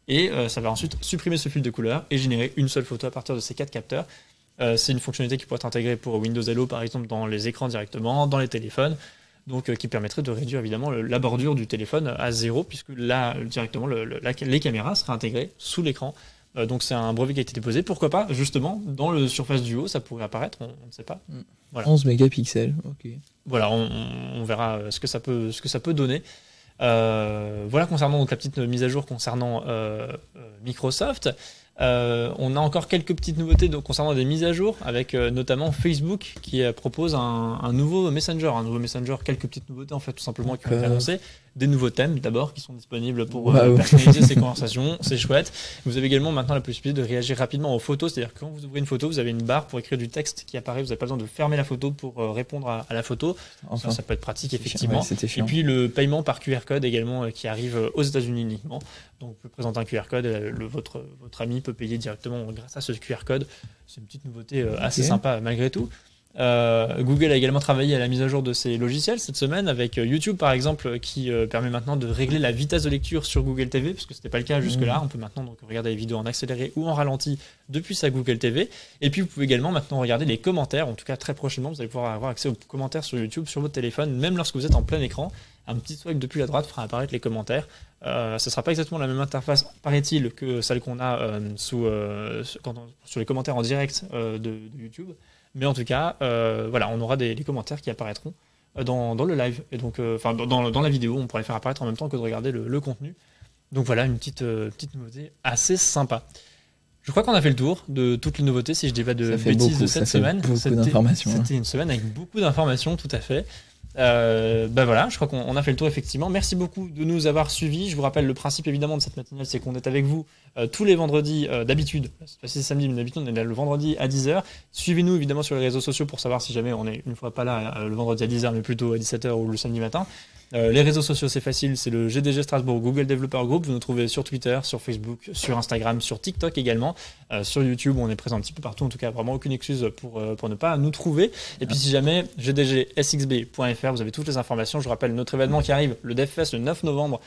et ça va ensuite supprimer ce filtre de couleur et générer une seule photo à partir de ces quatre capteurs. C'est une fonctionnalité qui pourrait être intégrée pour Windows Hello par exemple dans les écrans directement, dans les téléphones donc euh, qui permettrait de réduire évidemment le- la bordure du téléphone à zéro, puisque là, directement, le- le- la- les caméras seraient intégrées sous l'écran. Euh, donc c'est un brevet qui a été déposé. Pourquoi pas, justement, dans le Surface Duo, ça pourrait apparaître, on on ne sait pas. voilà. 11 mégapixels, ok. Voilà, on, verra euh, ce que ça peut, ce que ça peut donner. Euh, voilà concernant donc la petite mise à jour concernant euh, Microsoft. Euh, on a encore quelques petites nouveautés donc, concernant des mises à jour, avec euh, notamment Facebook qui euh, propose un, un nouveau Messenger, un nouveau Messenger, quelques petites nouveautés en fait tout simplement qui ont été Euh. annoncées, des nouveaux thèmes d'abord qui sont disponibles pour euh, Waouh. personnaliser ces conversations, c'est chouette. Vous avez également maintenant la possibilité de réagir rapidement aux photos, c'est-à-dire que quand vous ouvrez une photo, vous avez une barre pour écrire du texte qui apparaît, vous n'avez pas besoin de fermer la photo pour euh, répondre à, à la photo. Enfin, Ça, ça peut être pratique effectivement. Ouais, Et puis le paiement par QR code également euh, qui arrive aux États-Unis uniquement. Donc vous pouvez présenter un QR code, le, votre, votre ami peut payer directement grâce à ce QR code. C'est une petite nouveauté assez sympa malgré tout. Euh, Google a également travaillé à la mise à jour de ses logiciels cette semaine avec euh, YouTube par exemple qui euh, permet maintenant de régler la vitesse de lecture sur Google TV parce que c'était pas le cas jusque-là. On peut maintenant donc regarder les vidéos en accéléré ou en ralenti depuis sa Google TV. Et puis vous pouvez également maintenant regarder les commentaires. En tout cas très prochainement vous allez pouvoir avoir accès aux commentaires sur YouTube sur votre téléphone même lorsque vous êtes en plein écran. Un petit swipe depuis la droite fera apparaître les commentaires. Euh, ce sera pas exactement la même interface, paraît-il, que celle qu'on a sous, quand on- sur les commentaires en direct de, de YouTube. Mais en tout cas, euh, voilà, on aura des, les commentaires qui apparaîtront euh, dans, dans le live. Et donc, euh, enfin, dans, dans- dans la vidéo, on pourrait les faire apparaître en même temps que de regarder le, le contenu. Donc voilà, une petite, euh, petite nouveauté assez sympa. Je crois qu'on a fait le tour de toutes les nouveautés, si je dis pas de bêtises beaucoup, de ça cette fait semaine. C'était- hein. C'était une semaine avec beaucoup d'informations, tout à fait. Euh, ben voilà, je crois qu'on on a fait le tour effectivement. Merci beaucoup de nous avoir suivis. Je vous rappelle le principe évidemment de cette matinale, c'est qu'on est avec vous euh, tous les vendredis euh, d'habitude. Cette fois-ci, c'est samedi, mais d'habitude on est là le vendredi à 10h. Suivez-nous évidemment sur les réseaux sociaux pour savoir si jamais on est une fois pas là euh, le vendredi à 10h, mais plutôt à 17h ou le samedi matin. Euh, les réseaux sociaux, c'est facile, c'est le GDG Strasbourg Google Developer Group. Vous nous trouvez sur Twitter, sur Facebook, sur Instagram, sur TikTok également. Euh, sur YouTube, on est présent un petit peu partout. En tout cas, vraiment aucune excuse pour, euh, ne pas nous trouver. Et puis, si jamais, gdgsxb.fr, vous avez toutes les informations. Je rappelle notre événement qui arrive, le DevFest, le 9 novembre,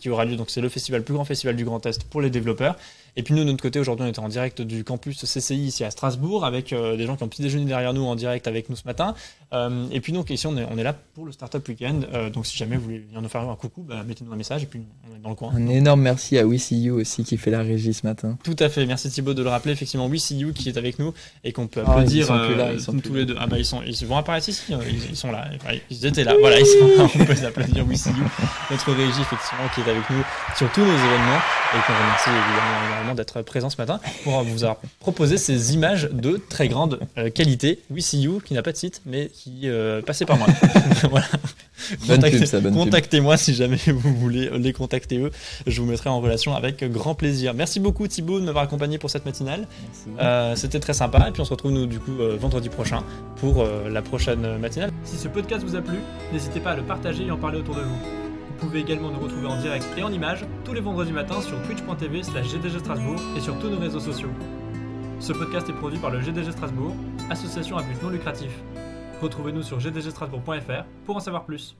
qui aura lieu. Donc, c'est le festival, le plus grand festival du Grand Est pour les développeurs. Et puis nous, de notre côté, aujourd'hui, on était en direct du campus CCI ici à Strasbourg avec euh, des gens qui ont petit déjeuner derrière nous en direct avec nous ce matin. Euh, et puis donc ici, on est, on est là pour le Startup Weekend. Euh, donc si jamais vous voulez venir nous faire un coucou, bah, mettez-nous un message et puis on est dans le coin. Un énorme merci à WeCU aussi qui fait la régie ce matin. Tout à fait. Merci Thibaut de le rappeler. Effectivement, We See You qui est avec nous et qu'on peut Ah, ils applaudir sont plus là, ils sont tous les deux. Ah bah ils sont, ils vont apparaître ici. euh, Ils, ils sont là. Ils étaient là. Voilà, ils sont là. On peut les applaudir. We See You, notre régie effectivement qui est avec nous sur tous nos événements et qu'on remercie évidemment énormément d'être présent ce matin pour vous avoir proposé ces images de très grande euh, qualité. We See You qui n'a pas de site mais qui euh, passait par moi. voilà. Contactez-. Contactez-moi si jamais vous voulez les contacter eux. Je vous mettrai en relation avec grand plaisir. Merci beaucoup Thibaut de m'avoir accompagné pour cette matinale. Euh, C'était très sympa. Et puis on se retrouve nous du coup euh, vendredi prochain pour euh, la prochaine matinale. Si ce podcast vous a plu, n'hésitez pas à le partager et en parler autour de. Vous pouvez également nous retrouver en direct et en images tous les vendredis matins sur twitch.tv slash GDG Strasbourg et sur tous nos réseaux sociaux. Ce podcast est produit par le GDG Strasbourg, association à but non lucratif. Retrouvez-nous sur gdgstrasbourg.fr pour en savoir plus.